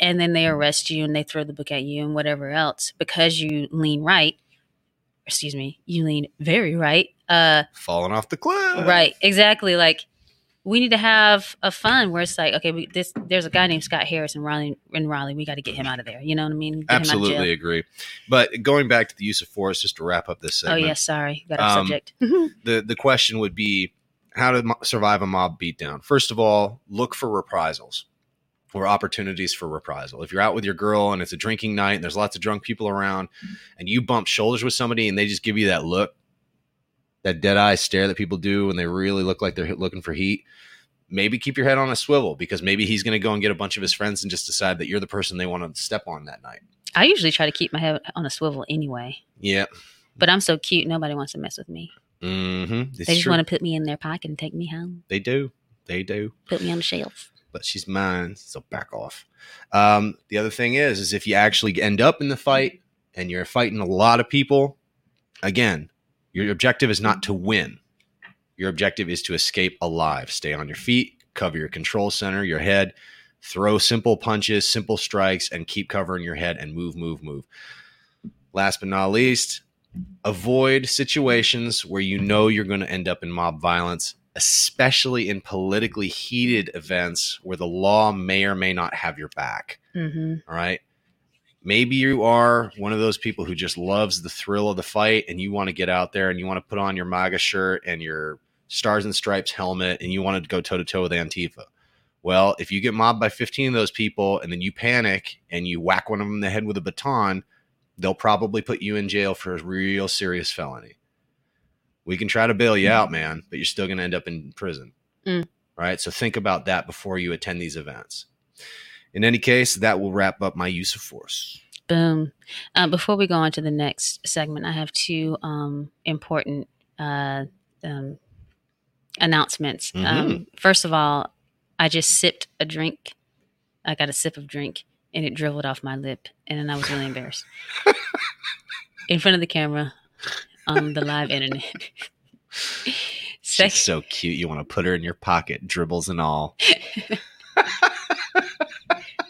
and then they arrest you and they throw the book at you and whatever else because you lean right excuse me you lean very right uh Falling off the cliff. right exactly like we need to have a fun where it's like okay we, this there's a guy named Scott Harris in Raleigh in Raleigh we got to get him out of there you know what I mean Get him out of jail. Absolutely agree. But going back to the use of force, just to wrap up this segment, oh segment, yes sorry got off Um, subject the the question would be how to survive a mob beatdown. First of all, look for reprisals or opportunities for reprisal. If you're out with your girl and it's a drinking night and there's lots of drunk people around and you bump shoulders with somebody and they just give you that look, that dead eye stare that people do when they really look like they're looking for heat, maybe keep your head on a swivel because maybe he's going to go and get a bunch of his friends and just decide that you're the person they want to step on that night. I usually try to keep my head on a swivel anyway Yeah. but I'm so cute nobody wants to mess with me Mm-hmm. they just want to put me in their pocket and take me home They do. They do. put me on the shelf but she's mine, so back off. Um, the other thing is, is if you actually end up in the fight and you're fighting a lot of people, again, your objective is not to win. Your objective is to escape alive. Stay on your feet, cover your control center, your head, throw simple punches, simple strikes, and keep covering your head and move, move, move. Last but not least, avoid situations where you know you're going to end up in mob violence especially in politically heated events where the law may or may not have your back. mm-hmm. All right. Maybe you are one of those people who just loves the thrill of the fight and you want to get out there and you want to put on your MAGA shirt and your stars and stripes helmet and you want to go toe to toe with Antifa. Well, if you get mobbed by 15 of those people and then you panic and you whack one of them in the head with a baton, they'll probably put you in jail for a real serious felony. We can try to bail you out, man, but you're still going to end up in prison. Mm. Right. So think about that before you attend these events. In any case, that will wrap up my use of force. boom uh, before we go on to the next segment I have two um, important uh, um, announcements Mhm. um, first of all I just sipped a drink I got a sip of drink and it dribbled off my lip and then I was really embarrassed in front of the camera on the live internet She's so cute. You want to put her in your pocket, dribbles and all.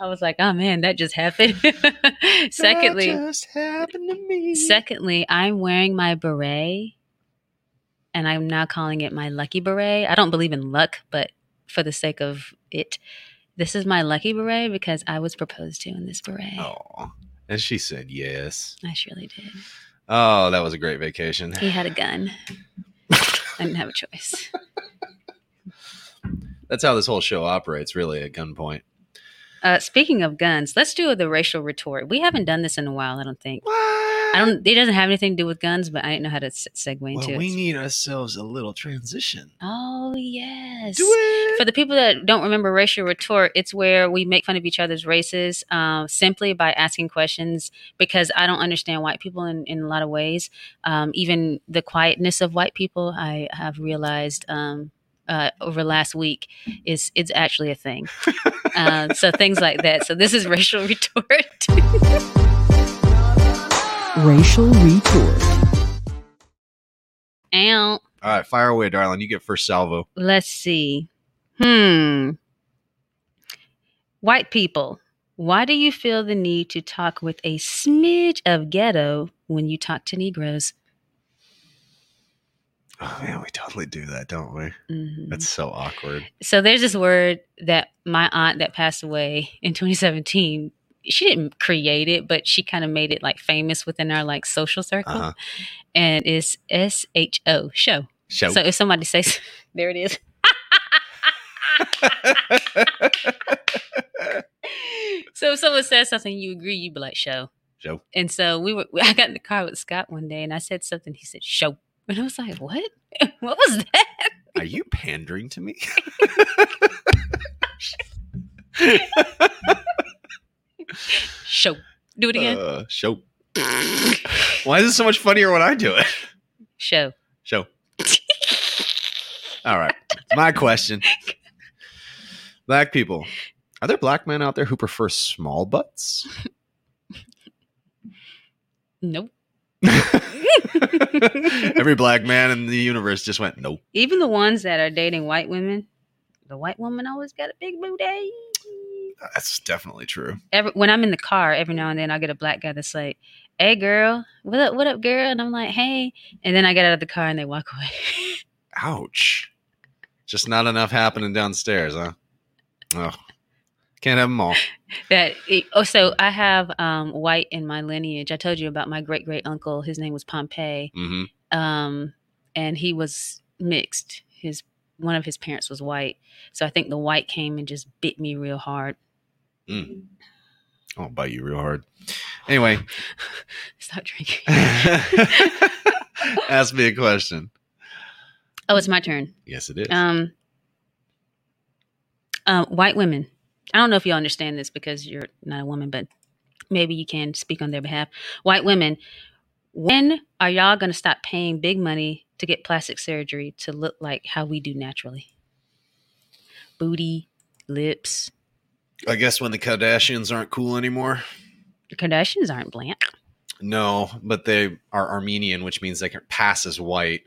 I was like, oh man, that just happened. secondly, just happened to me. secondly, I'm wearing my beret, and I'm now calling it my lucky beret. I don't believe in luck, but for the sake of it, this is my lucky beret because I was proposed to in this beret. Oh, and she said yes. I surely did. Oh, that was a great vacation. He had a gun. I didn't have a choice. That's how this whole show operates, really, at gunpoint. Uh, speaking of guns, let's do the racial retort. We haven't done this in a while. I don't think. What? I don't. It doesn't have anything to do with guns, but I didn't know how to segue Well, into it. we need ourselves a little transition. oh yes. Do it. For the people that don't remember racial retort, it's where we make fun of each other's races um, simply by asking questions because I don't understand white people in, in a lot of ways. Um, even the quietness of white people, I have realized um, uh, over last week is it's actually a thing. uh, so things like that. So this is racial retort. Racial retort. Ow. All right, fire away, darling. You get first salvo. Let's see. Hmm. White people, why do you feel the need to talk with a smidge of ghetto when you talk to Negroes? Oh man, we totally do that, don't we? Mhm. That's so awkward. So there's this word that my aunt that passed away in 2017. She didn't create it, but she kind of made it like famous within our like social circle, Uh-huh. and it's S H O show. Show. So if somebody says, "There it is," so if someone says something you agree, you'd be like, "Show." Show. And so we were. I got in the car with Scott one day, and I said something. He said, "Show," and I was like, "What? what was that?" Are you pandering to me? Show. Do it again. Uh, show. Why is it so much funnier when I do it? Show. Show. All right. My question. Black people. Are there black men out there who prefer small butts? Nope. Every black man in the universe just went, nope. Even the ones that are dating white women, the white woman always got a big booty. That's definitely true. Every when I'm in the car, every now and then I get a black guy that's like, "Hey, girl, what up? What up, girl?" And I'm like, "Hey," and then I get out of the car and they walk away. Ouch. Just not enough happening downstairs, huh? Oh, can't have them all. that oh, so I have um, white in my lineage. I told you about my great great uncle. His name was Pompey, hmm um, and he was mixed. His one of his parents was white, so I think the white came and just bit me real hard. Mm. I'll bite you real hard. Anyway, Stop drinking. ask me a question. Oh, it's my turn. Yes, it is. Um, uh, white women. I don't know if you understand this because you're not a woman, but maybe you can speak on their behalf. White women, when are y'all going to stop paying big money to get plastic surgery to look like how we do naturally? Booty, lips. I guess when the Kardashians aren't cool anymore. The Kardashians aren't black. No, but they are Armenian, which means they can pass as white,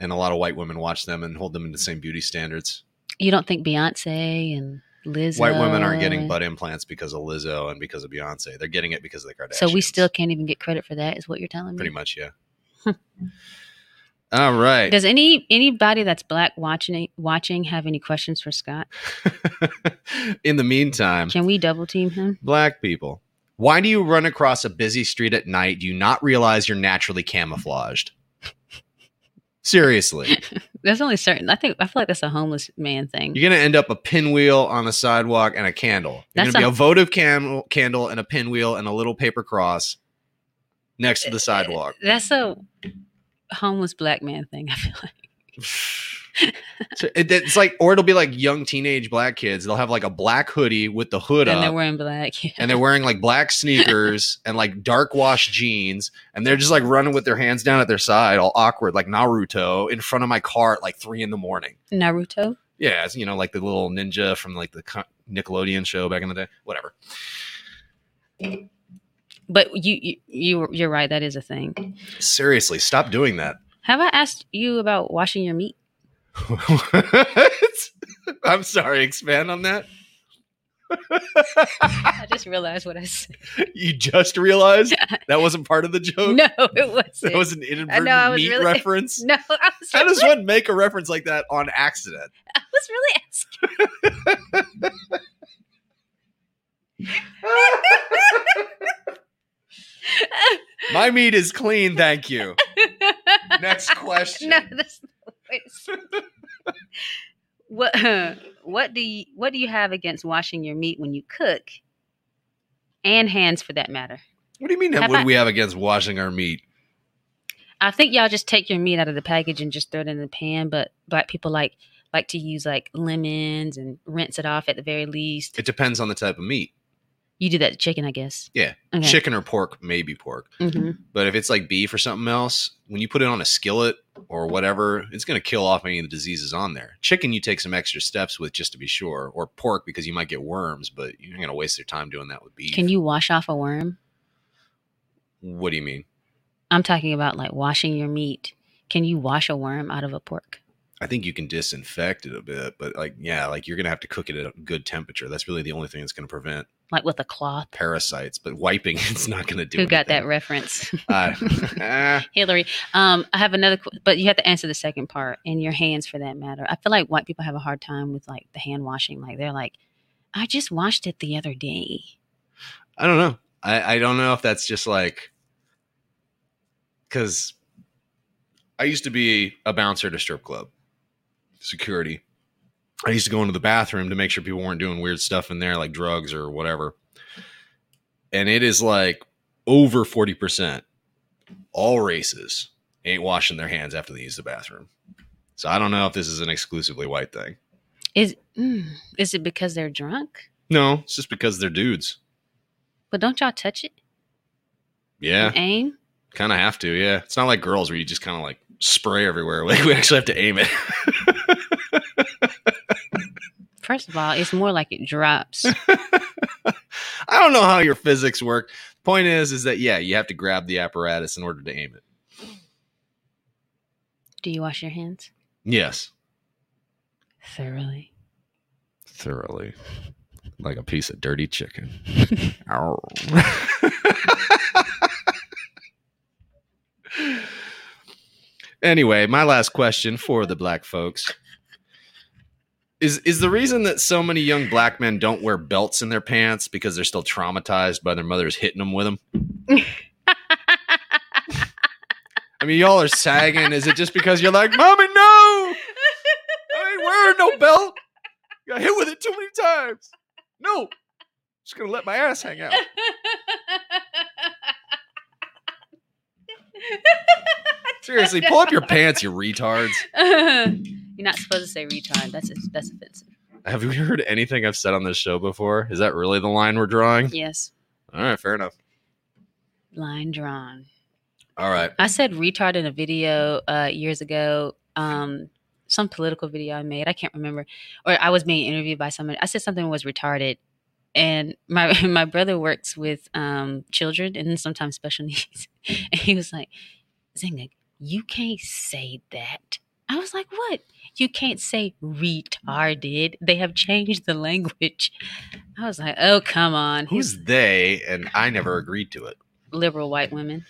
and a lot of white women watch them and hold them in the same beauty standards. You don't think Beyonce and Lizzo? White women aren't getting butt implants because of Lizzo and because of Beyonce. They're getting it because of the Kardashians. So we still can't even get credit for that, is what you're telling me? pretty much, yeah. All right. Does any anybody that's black watching watching have any questions for Scott? in the meantime, Can we double team him? black people, why do you run across a busy street at night? Do you not realize you're naturally camouflaged? Seriously. There's only certain. I think I feel like that's a homeless man thing. You're going to end up a pinwheel on the sidewalk and a candle. You're going That's to be a- a votive candle, candle and a pinwheel and a little paper cross next to the uh, sidewalk. That's a homeless black man thing. I feel like. So it, it's like, or it'll be like young teenage black kids. They'll have like a black hoodie with the hood And up. they're wearing black. Yeah. and they're wearing like black sneakers and like dark wash jeans and they're just like running with their hands down at their side all awkward like naruto in front of my car at like three in the morning Naruto. yeah you know like the little ninja from like the nickelodeon show back in the day whatever But you you you you're right. That is a thing. seriously stop doing that Have I asked you about washing your meat? i'm sorry expand on that I just realized what I said. you just realized that wasn't part of the joke No, it wasn't. that was an inadvertent was meat really- reference no, I was how does one make a reference like that on accident I was really asking. My meat is clean, thank you. Next question. No, that's wait a second. What what do you what do you have against washing your meat when you cook? And hands for that matter. What do you mean? Have what I- do we have against washing our meat? I think y'all just take your meat out of the package and just throw it in the pan, but black people like like to use like lemons and rinse it off at the very least. It depends on the type of meat. You do that to chicken, I guess. Yeah. Okay. Chicken or pork, maybe pork. hmm But if it's like beef or something else, when you put it on a skillet or whatever, it's going to kill off any of the diseases on there. Chicken, you take some extra steps with just to be sure, or pork because you might get worms, but you're not going to waste your time doing that with beef. Can you wash off a worm? What do you mean? I'm talking about like washing your meat. Can you wash a worm out of a pork? I think you can disinfect it a bit, but like, yeah, like you're going to have to cook it at a good temperature. That's really the only thing that's going to prevent Like with a cloth? parasites. But wiping, it's not going to do. It. Who got that reference? Uh, ah, Hillary. Um, I have another, qu- but you have to answer the second part and your hands for that matter. I feel like white people have a hard time with like the hand washing. Like they're like, I just washed it the other day. I don't know. I, I don't know if that's just like because I used to be a bouncer at a strip club, security. I used to go into the bathroom to make sure people weren't doing weird stuff in there, like drugs or whatever. And it is like over 40%, all races ain't washing their hands after they use the bathroom. So I don't know if this is an exclusively white thing. Is mm, is it because they're drunk? No, it's just because they're dudes. But don't y'all touch it? Yeah, and aim. kind of have to. Yeah, it's not like girls where you just kind of like spray everywhere. Like we actually have to aim it. First of all, it's more like it drops. I don't know how your physics work. Point is, is that yeah, you have to grab the apparatus in order to aim it. Do you wash your hands Yes, thoroughly? thoroughly, like a piece of dirty chicken. Anyway, my last question for the black folks is is the reason that so many young black men don't wear belts in their pants because they're still traumatized by their mothers hitting them with them. I mean, y'all are sagging. Is it just because you're like, "Mommy, no, I ain't wearing no belt. Got hit with it too many times. No, just gonna let my ass hang out." Seriously, pull up your pants, you retards. You're not supposed to say retard. That's that's offensive. Have you heard anything I've said on this show before? Is that really the line we're drawing? Yes, All right, fair enough. line drawn. All right. I said retard in a video uh, years ago. Um, some political video I made. I can't remember. Or I was being interviewed by somebody. I said something was retarded. And my my brother works with um, children and sometimes special needs. And he was like, Zinga, you can't say that. I was like, what? You can't say retarded. They have changed the language. I was like, oh, come on. He's Who's they? And I never agreed to it. liberal white women.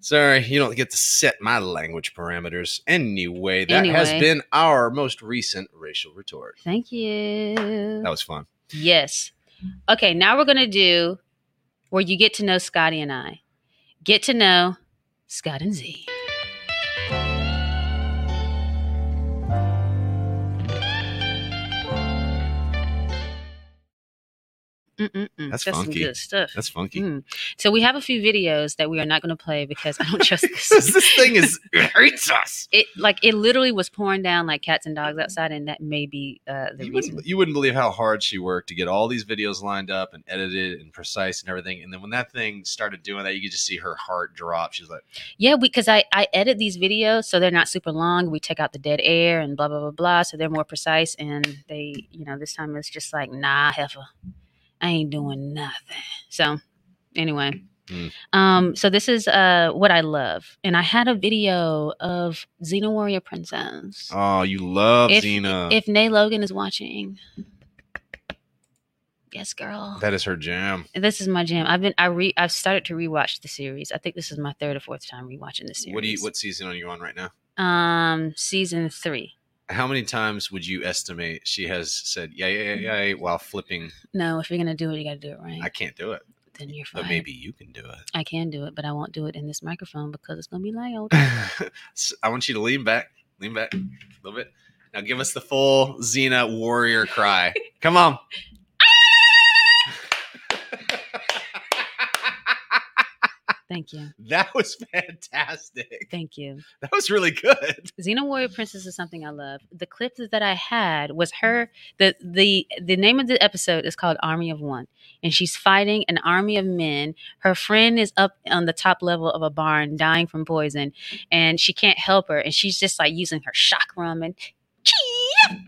Sorry, you don't get to set my language parameters. Anyway, that has been our most recent racial retort. Thank you. That was fun. Yes. Okay, now we're going to do where you get to know Scotty and I. Get to know Scott and Z. Mm-mm-mm. That's some funky. good stuff. That's funky. Mm. So we have a few videos that we are not going to play because I don't trust this. this, this thing is it hurts us. it like it literally was pouring down like cats and dogs outside, and that may be uh, the You reason. wouldn't, you wouldn't believe how hard she worked to get all these videos lined up and edited and precise and everything. And then when that thing started doing that, you could just see her heart drop. She's like, Yeah, because I I edit these videos so they're not super long. We take out the dead air and blah blah blah blah, so they're more precise. And they, you know, this time it's just like, nah, heifer, I ain't doing nothing. So anyway, Hmm. um, so this is uh what I love, and I had a video of Xena Warrior Princess. "Oh, you love If- Xena. If Nay Logan is watching, yes, girl. that is her jam." this is my jam. I've been I re I've started to rewatch the series. I think this is my third or fourth time rewatching the series. What do you? What season are you on right now? Um, season three. How many times would you estimate she has said "yeah, yeah, yeah" yeah while flipping? No, if you're gonna do it, you gotta do it right. I can't do it, then you're fine. but maybe you can do it. I can do it, but I won't do it in this microphone because it's gonna be loud. I want you to lean back, lean back a little bit. Now give us the full Xena warrior cry. Come on. Thank you, that was fantastic. thank you. That was really good. Xena Warrior Princess is something I love. The clips that I had was mm-hmm. her. the the The name of the episode is called Army of One, and she's fighting an army of men. Her friend is up on the top level of a barn, dying from poison, and she can't help her, and she's just like using her chakram and.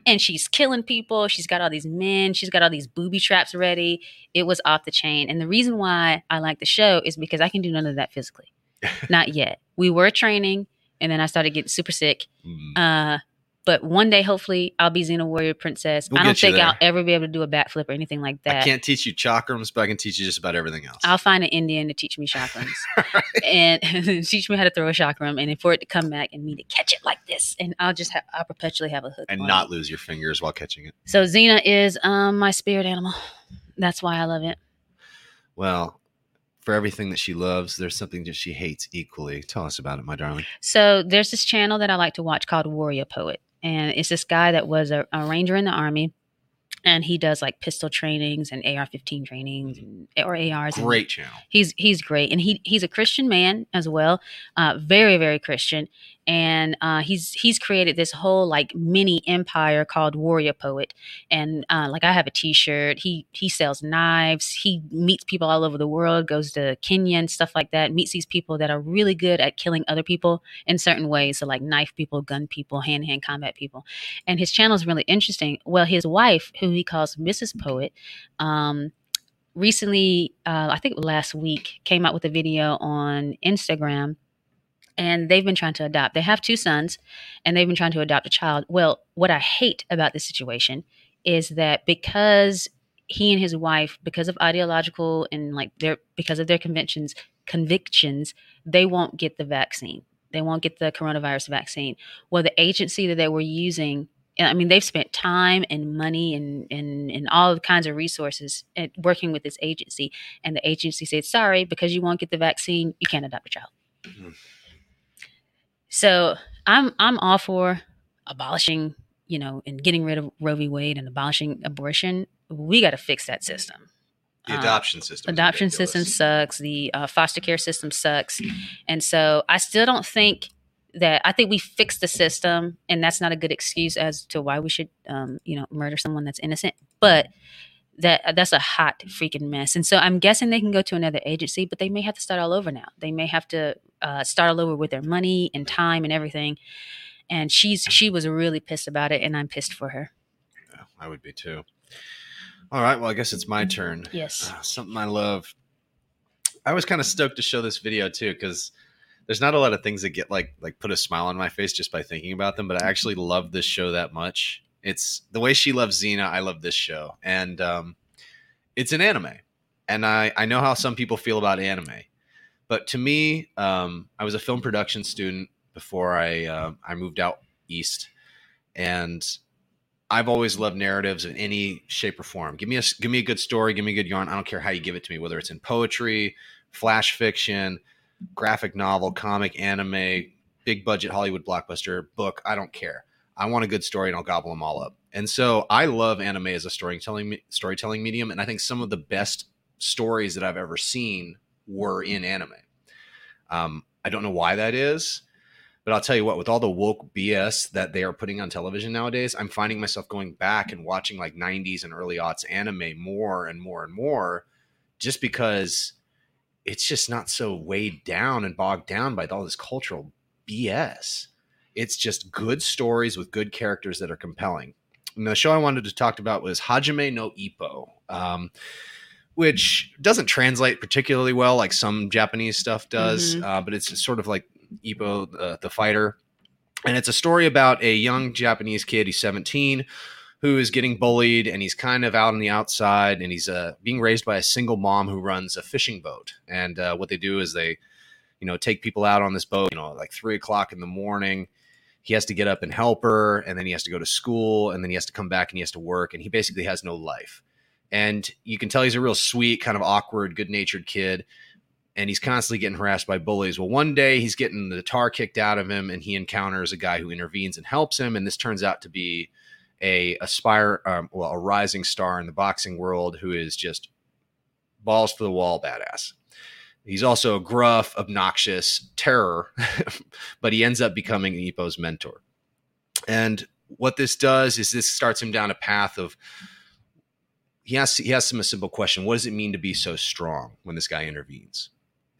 And she's killing people. She's got all these men. She's got all these booby traps ready. It was off the chain. And the reason why I like the show is because I can do none of that physically. Not yet. We were training, and then I started getting super sick. Mm, Uh, but one day, hopefully, I'll be Xena Warrior Princess. We'll I don't think I'll ever be able to do a backflip or anything like that. I can't teach you chakrams, but I can teach you just about everything else. I'll find an Indian to teach me chakrams and teach me how to throw a chakram, and for it to come back and me to catch it like this, and I'll just have I'll perpetually have a hook and not it. lose your fingers while catching it. So Xena is um my spirit animal. That's why I love it. Well, for everything that she loves, there's something that she hates equally. Tell us about it, my darling. So there's this channel that I like to watch called Warrior Poet, and it's this guy that was a, a ranger in the army, and he does like pistol trainings and AR-15 trainings and, or ARs. and- Great channel. he's he's great, and he he's a Christian man as well, uh, very very Christian, and uh, he's he's created this whole like mini empire called Warrior Poet. And uh, like I have a T-shirt. He he sells knives. He meets people all over the world. Goes to Kenya and stuff like that. Meets these people that are really good at killing other people in certain ways. So like knife people, gun people, hand to hand combat people. And his channel is really interesting. Well, his wife, who he calls Mrs. Poet. Um, recently, uh, I think last week, came out with a video on Instagram and they've been trying to adopt. They have two sons and they've been trying to adopt a child. Well, what I hate about this situation is that because he and his wife, because of ideological and like their because of their conventions, convictions, they won't get the vaccine. They won't get the coronavirus vaccine. Well, the agency that they were using I mean, they've spent time and money and, and, and all kinds of resources at working with this agency. And the agency said, sorry, because you won't get the vaccine, you can't adopt a child. Mm-hmm. So I'm I'm all for abolishing, you know, and getting rid of Roe v. Wade and abolishing abortion. We got to fix that system. The adoption system. adoption system sucks. The uh, foster care system sucks, and so I still don't think that I think we fixed the system, and that's not a good excuse as to why we should, um, you know, murder someone that's innocent. But that that's a hot freaking mess. And so I'm guessing they can go to another agency, but they may have to start all over now. They may have to uh, start all over with their money and time and everything. And she's she was really pissed about it, and I'm pissed for her. Yeah, I would be too. All right, well, I guess it's my turn. Yes, uh, something I love. I was kind of stoked to show this video too because there's not a lot of things that get like like put a smile on my face just by thinking about them, but I actually love this show that much. It's the way she loves Xena. I love this show, and um, it's an anime, and I I know how some people feel about anime, but to me, um, I was a film production student before I uh, I moved out east, and I've always loved narratives in any shape or form. Give me a give me a good story, give me a good yarn. I don't care how you give it to me, whether it's in poetry, flash fiction, graphic novel, comic, anime, big budget Hollywood blockbuster, book. I don't care. I want a good story and I'll gobble them all up. And so I love anime as a storytelling storytelling medium, and I think some of the best stories that I've ever seen were in anime. Um, I don't know why that is, but I'll tell you what, with all the woke BS that they are putting on television nowadays, I'm finding myself going back and watching like 90s and early aughts anime more and more and more, just because it's just not so weighed down and bogged down by all this cultural BS. It's just good stories with good characters that are compelling. And the show I wanted to talk about was Hajime no Ippo, um, which doesn't translate particularly well like some Japanese stuff does, mm-hmm. uh, but it's sort of like Ippo, uh, the fighter. And it's a story about a young Japanese kid. He's 17 who is getting bullied and he's kind of out on the outside and he's uh, being raised by a single mom who runs a fishing boat. And uh, what they do is they, you know, take people out on this boat, you know, like three o'clock in the morning. He has to get up and help her, and then he has to go to school, and then he has to come back and he has to work, and he basically has no life. And you can tell he's a real sweet, kind of awkward, good natured kid and he's constantly getting harassed by bullies. Well, one day he's getting the tar kicked out of him, and he encounters a guy who intervenes and helps him. And this turns out to be a aspire um, well a rising star in the boxing world who is just balls to the wall badass. He's also a gruff, obnoxious terror, but he ends up becoming Ippo's mentor. And what this does is this starts him down a path of he asks he asks him a simple question: What does it mean to be so strong when this guy intervenes?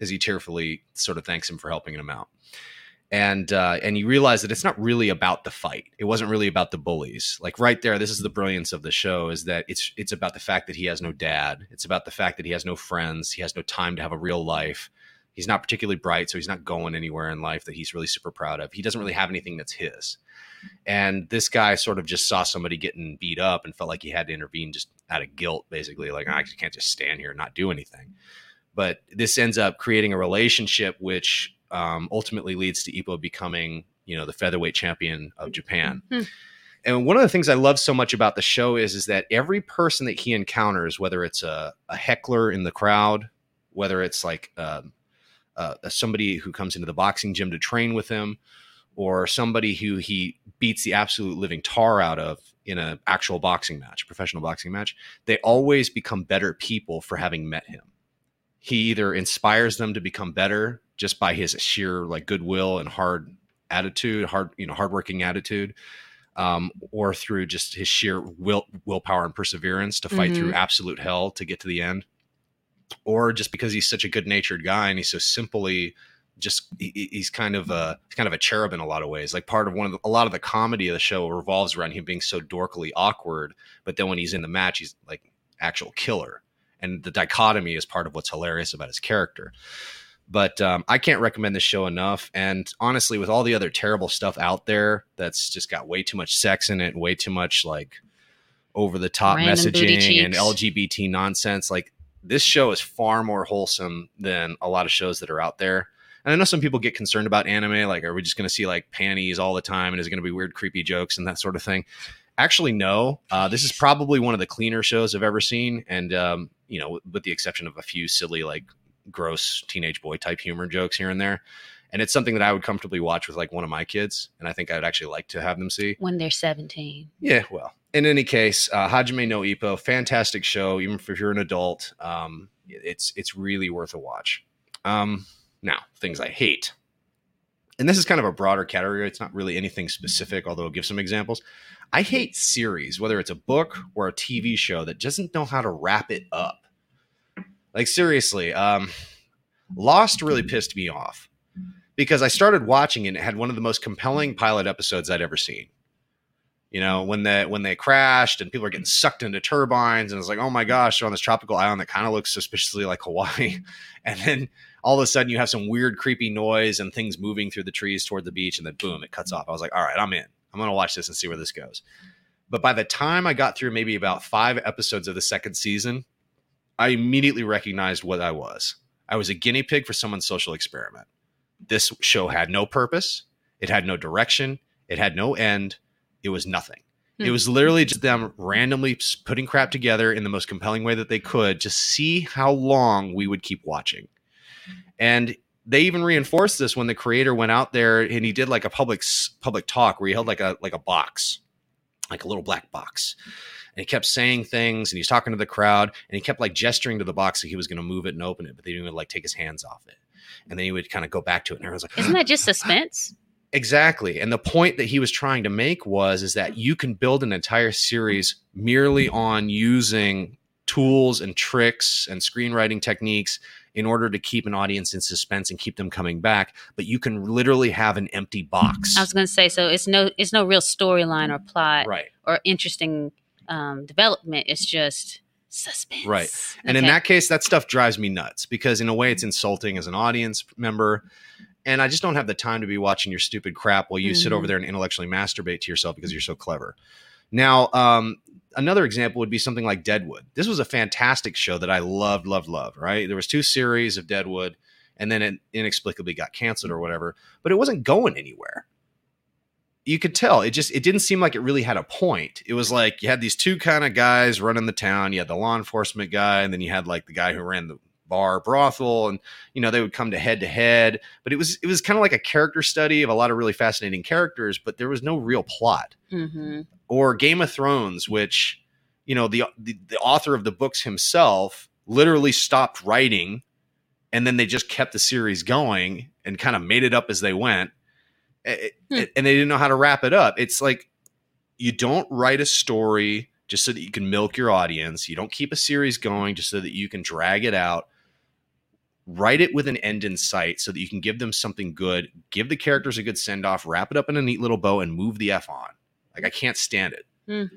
As he tearfully sort of thanks him for helping him out and uh, and you realize that it's not really about the fight. It wasn't really about the bullies. Like right there, this is the brilliance of the show: is that it's it's about the fact that he has no dad. It's about the fact that he has no friends. He has no time to have a real life. He's not particularly bright, so he's not going anywhere in life that he's really super proud of. He doesn't really have anything that's his. And this guy sort of just saw somebody getting beat up and felt like he had to intervene just out of guilt, basically. Like I can't just stand here and not do anything. But this ends up creating a relationship which um, ultimately leads to Ippo becoming, you know, the featherweight champion of Japan. Mm-hmm. And one of the things I love so much about the show is is that every person that he encounters, whether it's a, a heckler in the crowd, whether it's like um, uh, somebody who comes into the boxing gym to train with him, or somebody who he beats the absolute living tar out of in an actual boxing match, a professional boxing match, they always become better people for having met him. He either inspires them to become better just by his sheer like goodwill and hard attitude, hard you know hardworking attitude, um, or through just his sheer will willpower and perseverance to fight through absolute hell to get to the end, or just because he's such a good natured guy and he's so simply just he, he's kind of a he's kind of a cherub in a lot of ways. Like part of one of the, a lot of the comedy of the show revolves around him being so dorkily awkward, but then when he's in the match, he's like actual killer. And the dichotomy is part of what's hilarious about his character. But um, I can't recommend this show enough. And honestly, with all the other terrible stuff out there, that's just got way too much sex in it, way too much like over the top Random messaging and. LGBT nonsense. Like this show is far more wholesome than a lot of shows that are out there. And I know some people get concerned about anime. Like, are we just going to see like panties all the time? And is it going to be weird, creepy jokes and that sort of thing? Actually, no. Uh, this is probably one of the cleaner shows I've ever seen. And, um, you know, with the exception of a few silly, like gross teenage boy type humor jokes here and there. And it's something that I would comfortably watch with like one of my kids. And I think I'd actually like to have them see. when they're 17. Yeah, well, in any case, uh, Hajime no Ippo, fantastic show. Even if you're an adult, um, it's it's really worth a watch. Um, now, things I hate, and this is kind of a broader category. It's not really anything specific, although I'll give some examples. I hate series, whether it's a book or a TV show that doesn't know how to wrap it up. Like seriously, um, Lost really pissed me off because I started watching it and it had one of the most compelling pilot episodes I'd ever seen. You know when they when they crashed and people are getting sucked into turbines and it's like oh my gosh they're on this tropical island that kind of looks suspiciously like hawaii. And then all of a sudden you have some weird creepy noise and things moving through the trees toward the beach and then boom it cuts off. I was like all right i'm in. I'm gonna watch this and see where this goes. But by the time i got through maybe about five episodes of the second season i immediately recognized what i was i was a guinea pig for someone's social experiment this show had no purpose it had no direction it had no end it was nothing. It Hmm. was literally just them randomly putting crap together in the most compelling way that they could, to see how long we would keep watching. And they even reinforced this when the creator went out there and he did like a public public talk where he held like a like a box, like a little black box. And he kept saying things and he's talking to the crowd and he kept like gesturing to the box like he was going to move it and open it, but they didn't even like take his hands off it. And then he would kind of go back to it and everyone's like, Isn't that just suspense? Exactly. And the point that he was trying to make was is that you can build an entire series merely on using tools and tricks and screenwriting techniques in order to keep an audience in suspense and keep them coming back, but you can literally have an empty box. I was going to say so it's no it's no real storyline or plot right. or interesting um, development. It's just suspense. Right. And in that case, that stuff drives me nuts because in a way it's insulting as an audience member. And I just don't have the time to be watching your stupid crap while you sit Mhm. over there and intellectually masturbate to yourself because you're so clever. Now, um, another example would be something like Deadwood. This was a fantastic show that I loved, loved, loved, right? There was two series of Deadwood and then it inexplicably got canceled or whatever, but it wasn't going anywhere. You could tell it just it didn't seem like it really had a point. It was like you had these two kind of guys running the town. You had the law enforcement guy, and then you had like the guy who ran the bar brothel, and you know they would come to head to head. But it was it was kind of like a character study of a lot of really fascinating characters, but there was no real plot hmm or Game of Thrones, which you know the, the the author of the books himself literally stopped writing, and then they just kept the series going and kind of made it up as they went, Hmm. and they didn't know how to wrap it up. It's like you don't write a story just so that you can milk your audience. You don't keep a series going just so that you can drag it out. Write it with an end in sight so that you can give them something good, give the characters a good send off, wrap it up in a neat little bow, and move the f on. Like I can't stand it. Hmm.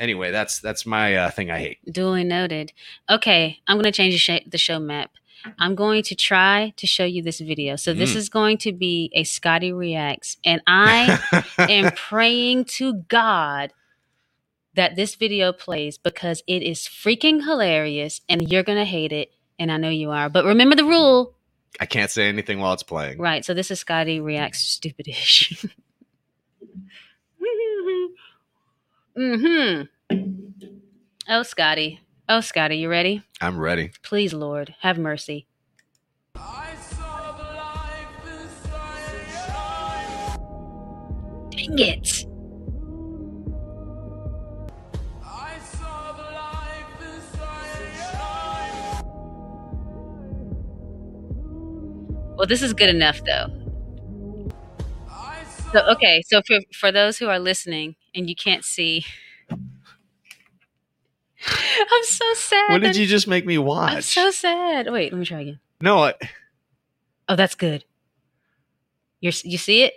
Anyway, that's that's my uh, thing I hate. Duly noted. Okay, I'm going to change the, sh- the show map. I'm going to try to show you this video. So this Mm. is going to be a Scotty reacts, and I am praying to God that this video plays because it is freaking hilarious, and you're going to hate it, and I know you are. But remember the rule, I can't say anything while it's playing. right? So this is Scotty reacts stupidish. mm-hmm. Oh, Scotty. Oh, Scotty, you ready? I'm ready. Please, Lord, have mercy. Dang it. Well, this is good enough, though. So okay, so for for those who are listening and you can't see, I'm so sad. What did you just make me watch? I'm so sad. Wait, let me try again. no, I, Oh, that's good. You're you see it?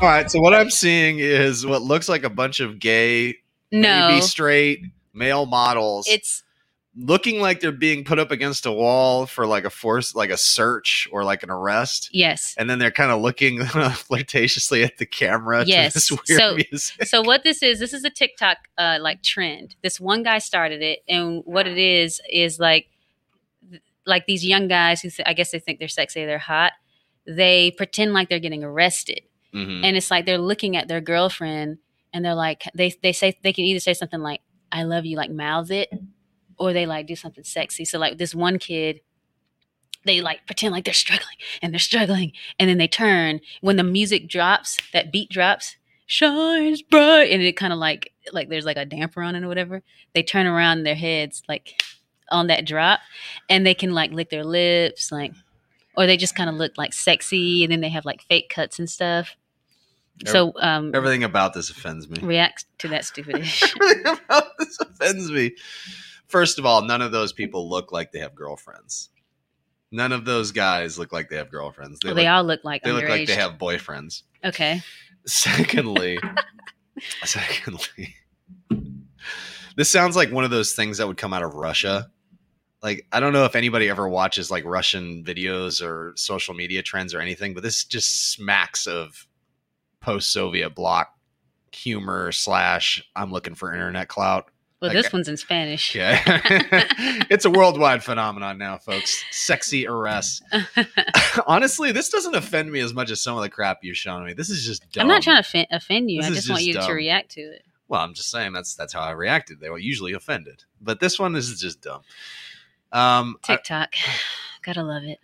all right. So what I'm seeing is what looks like a bunch of gay, No, maybe straight male models. it's looking like they're being put up against a wall for like a force, like a search or like an arrest. yes. And then they're kind of looking flirtatiously at the camera. Yes. To this weird So- music. so what this is this is a tiktok uh like trend this one guy started it and what it is is like like these young guys who th- i guess they think they're sexy they're hot they pretend like they're getting arrested Mhm. and it's like they're looking at their girlfriend and they're like they they say they can either say something like i love you like mouth it or they like do something sexy so like this one kid they like pretend like they're struggling and they're struggling and then they turn when the music drops that beat drops shines bright and it kind of like like there's like a damper on it or whatever they turn around their heads like on that drop and they can like lick their lips like or they just kind of look like sexy and then they have like fake cuts and stuff so um Everything about this offends me. react to that stupid Everything about this offends me. First of all, none of those people look like they have girlfriends. None of those guys look like they have girlfriends. They, well, look, they all look like they look like they have boyfriends. okay Secondly, secondly, this sounds like one of those things that would come out of Russia. Like I don't know if anybody ever watches like Russian videos or social media trends or anything, but this just smacks of post-Soviet bloc humor slash I'm looking for internet clout. Well Okay. this one's in spanish Yeah, it's a worldwide phenomenon now, folks. Sexy arrests. Honestly, this doesn't offend me as much as some of the crap you've shown me. This is just dumb. i'm not trying to offend, offend you This i is just want just you to react to it Well, I'm just saying that's that's how I reacted. They were usually offended, but this one this is just dumb. Um, I- tiktok gotta love it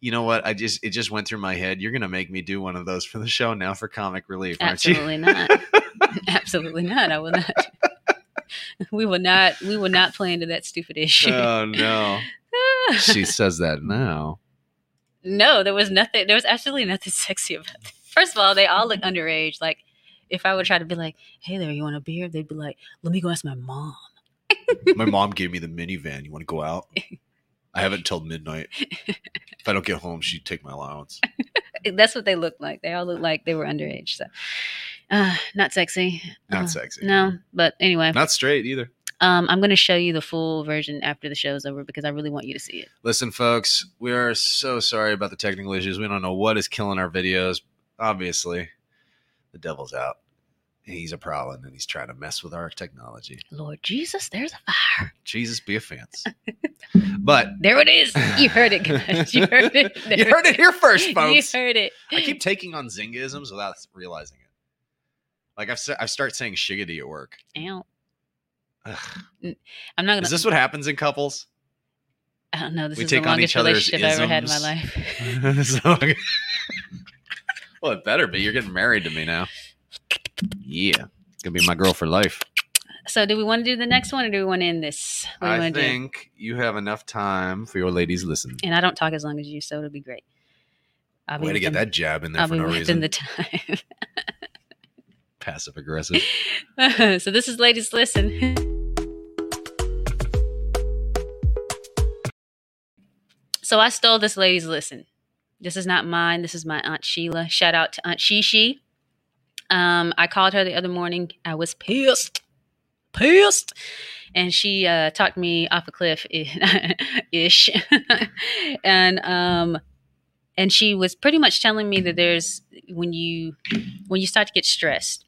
you know what? I just it just went through my head. You're gonna make me do one of those for the show now for comic relief, aren't you? absolutely not absolutely not i will not we will not we will not play into that stupid issue oh no, she says that now. no there was nothing there was absolutely nothing sexy about it first of all they all look underage like if i would try to be like hey there you want a beer they'd be like let me go ask my mom My mom gave me the minivan. You want to go out? I have it until midnight. If I don't get home, she'd take my allowance. that's what they look like they all look like they were underage so uh, not sexy Not Uh, sexy. no but anyway Not straight either. um, i'm going to show you the full version after the show's over because i really want you to see it Listen, folks, we are so sorry about the technical issues. We don't know what is killing our videos. Obviously, the devil's out. He's a prowling and he's trying to mess with our technology. lord jesus there's a fire Jesus be a fence. but there it is you heard it guys you heard it you heard it here first, folks. you heard it I keep taking on Zingisms without realizing it. Like I've I start saying shiggity at work. Ow. Ugh. i'm not gonna Is this what happens in couples? Uh, I don't know. This We is take the on longest each relationship I've ever had in my life. So- well, it better be. You're getting married to me now. Yeah, it's gonna be my girl for life. So, do we want to do the next one, or do we want to end this? What I to do? think you have enough time for your ladies listen. And I don't talk as long as you, so it'll be great. I'll be Way to get within- that jab in there I'll for be no reason. the time. Passive aggressive. so this is ladies listen. so I stole this ladies listen. This is not mine. This is my aunt Sheila. Shout out to Aunt Shishi. Um, I called her the other morning. I was pissed, pissed, and she uh, talked me off a cliff ish, and um, and she was pretty much telling me that there's when you when you start to get stressed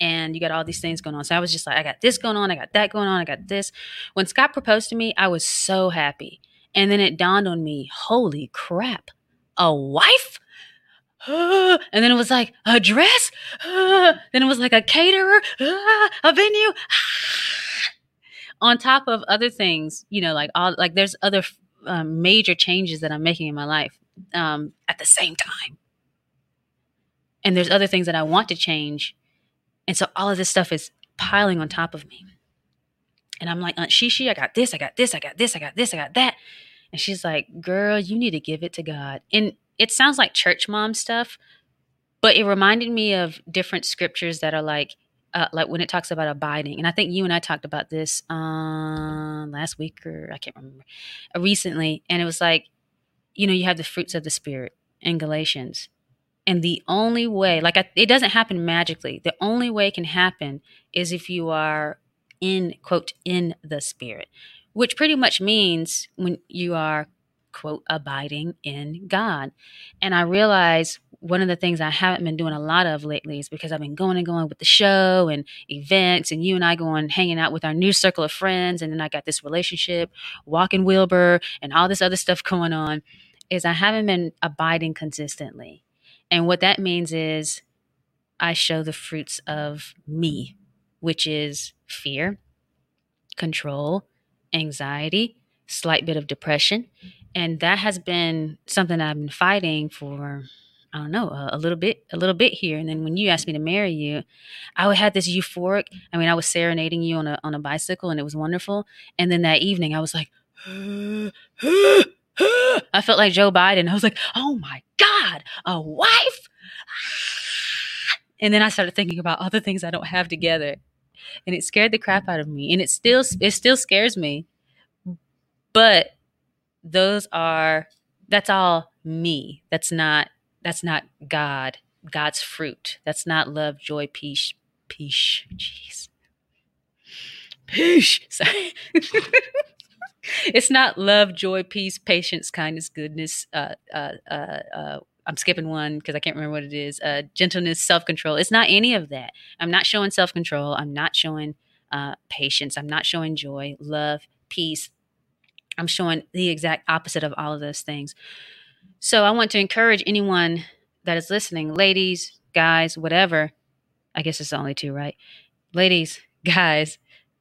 and you got all these things going on. So I was just like, I got this going on, I got that going on, I got this. When Scott proposed to me, I was so happy. And then it dawned on me, holy crap, a wife? and then it was like a dress. then it was like a caterer, a venue. on top of other things, you know, like all like there's other um, major changes that I'm making in my life um, at the same time. And there's other things that I want to change and so all of this stuff is piling on top of me. And I'm like, Aunt Shishi, I got this, I got this, I got this, I got this, I got that. And she's like, Girl, you need to give it to God. And it sounds like church mom stuff, but it reminded me of different scriptures that are like, uh, like when it talks about abiding. And I think you and I talked about this uh, last week or I can't remember, uh, recently. And it was like, you know, you have the fruits of the Spirit in Galatians. And the only way, like, I, it doesn't happen magically. The only way it can happen is if you are in, quote, in the Spirit, which pretty much means when you are, quote, abiding in God. And I realize one of the things I haven't been doing a lot of lately is because I've been going and going with the show and events, and you and I going hanging out with our new circle of friends. And then I got this relationship, walking Wilbur, and all this other stuff going on. Is I haven't been abiding consistently. And what that means is I show the fruits of me, which is fear, control, anxiety, slight bit of depression. And that has been something I've been fighting for I don't know, a, a, little bit, a little bit here. And then when you asked me to marry you, I had this euphoric. I mean, I was serenading you on a on a bicycle, and it was wonderful. And then that evening, I was like, I felt like Joe Biden. I was like, oh my god, a wife. Ah. And then I started thinking about other things I don't have together, and it scared the crap out of me. And it still it still scares me. But those are that's all me. That's not that's not God, God's fruit. That's not love, joy, peace, peace. Jeez. Peace. Sorry. it's not love, joy, peace, patience, kindness, goodness. Uh, uh, uh, uh I'm skipping one because I can't remember what it is. Uh, gentleness, self control. It's not any of that. I'm not showing self control. I'm not showing uh, patience. I'm not showing joy, love, peace. I'm showing the exact opposite of all of those things. So I want to encourage anyone that is listening, ladies, guys, whatever. I guess it's only two, right? Ladies, guys,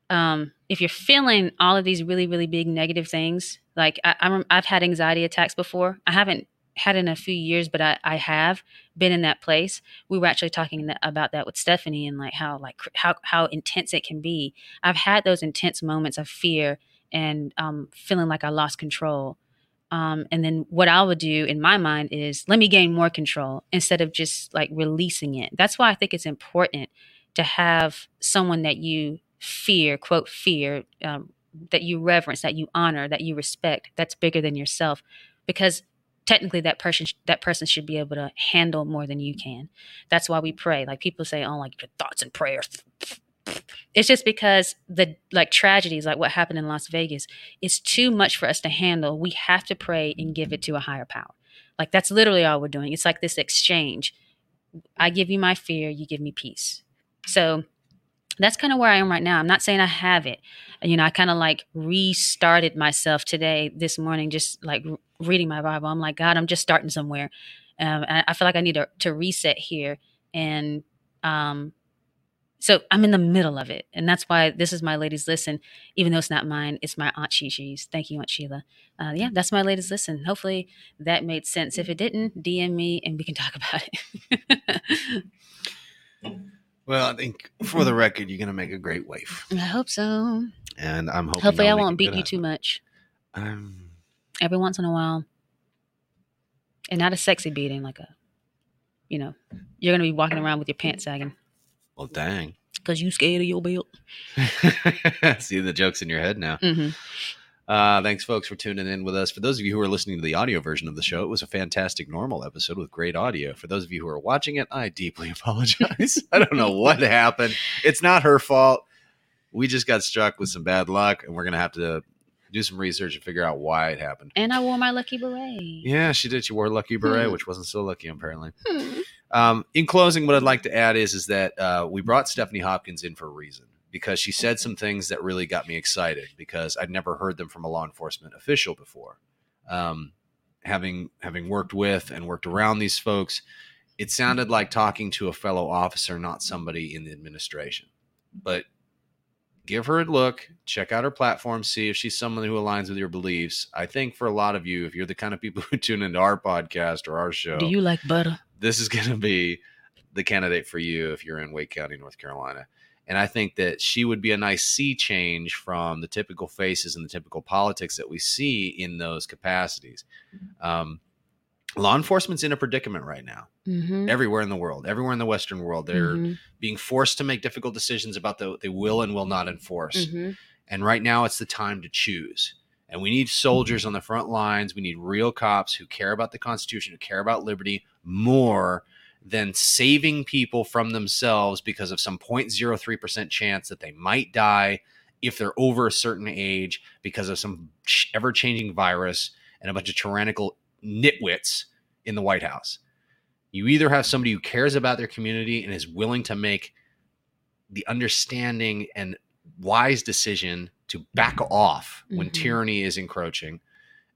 um, if you're feeling all of these really, really big negative things, like I'm, I've had anxiety attacks before. I haven't had in a few years, but I, I have been in that place. We were actually talking about that with Stephani and like how like how how intense it can be. I've had those intense moments of fear and um, feeling like I lost control. Um, and then what I would do in my mind is let me gain more control instead of just like releasing it. That's why I think it's important to have someone that you fear, quote, fear, um, that you reverence, that you honor, that you respect, that's bigger than yourself. Because technically that person that person should be able to handle more than you can. That's why we pray. Like people say, oh, like your thoughts and prayers it's just because the like tragedies like what happened in Las Vegas is too much for us to handle. We have to pray and give it to a higher power. Like that's literally all we're doing. It's like this exchange. I give you my fear, you give me peace. So that's kind of where I am right now. I'm not saying I have it. You know, I kind of like restarted myself today, this morning, just like reading my Bible. I'm like, God, I'm just starting somewhere. Um, I feel like I need to, to reset here and um, so I'm in the middle of it. And that's why this is my ladies listen, even though it's not mine, it's my Aunt Shishi's. Thank you, Aunt Sheila. Uh, yeah, that's my ladies listen. Hopefully that made sense. If it didn't, DM me and we can talk about it. well, I think for the record, you're going to make a great wife. I hope so. And I'm hoping. Hopefully, I won't beat you too much. Um, Every once in a while. And not a sexy beating, like a, you know, you're going to be walking around with your pants sagging. Well, dang. Because you scared of your belt. See the jokes in your head now. Mm-hmm. Uh, thanks, folks, for tuning in with us. For those of you who are listening to the audio version of the show, it was a fantastic normal episode with great audio. For those of you who are watching it, I deeply apologize. I don't know what happened. It's not her fault. We just got struck with some bad luck, and we're going to have to do some research and figure out why it happened. And I wore my lucky beret. Yeah, she did. She wore a lucky beret, hmm. which wasn't so lucky, apparently. Hmm. Um, in closing, what I'd like to add is is that uh, we brought Stephani Hopkins in for a reason because she said some things that really got me excited because I'd never heard them from a law enforcement official before. Um, having having worked with and worked around these folks, it sounded like talking to a fellow officer, not somebody in the administration. But give her a look, check out her platform, see if she's someone who aligns with your beliefs. I think for a lot of you, if you're the kind of people who tune into our podcast or our show, do you like butter? this is going to be the candidate for you if you're in Wake County, North Carolina. And I think that she would be a nice sea change from the typical faces and the typical politics that we see in those capacities. Um, law enforcement's in a predicament right now, Mhm. everywhere in the world, everywhere in the Western world. They're Mhm. being forced to make difficult decisions about the they will and will not enforce. Mhm. And right now, it's the time to choose. And we need soldiers on the front lines. We need real cops who care about the Constitution, who care about liberty more than saving people from themselves because of some 0.03% chance that they might die if they're over a certain age because of some ever changing virus and a bunch of tyrannical nitwits in the White House. You either have somebody who cares about their community and is willing to make the understanding and wise decision to back off when Mhm. tyranny is encroaching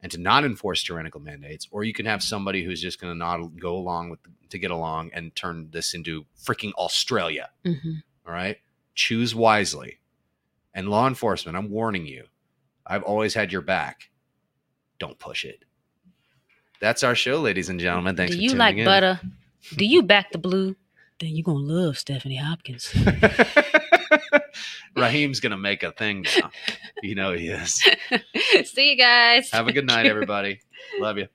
and to not enforce tyrannical mandates, or you can have somebody who's just going to not go along with to get along and turn this into freaking Australia. Mhm. All right, choose wisely. And law enforcement, I'm warning you, I've always had your back. Don't push it. That's our show, ladies and gentlemen. Thanks Do you like in. butter? Do you back the blue? Then you're gonna love Stephani Hopkins. Raheem's gonna make a thing now. You know he is. See you guys. Have a good night, everybody. Love you.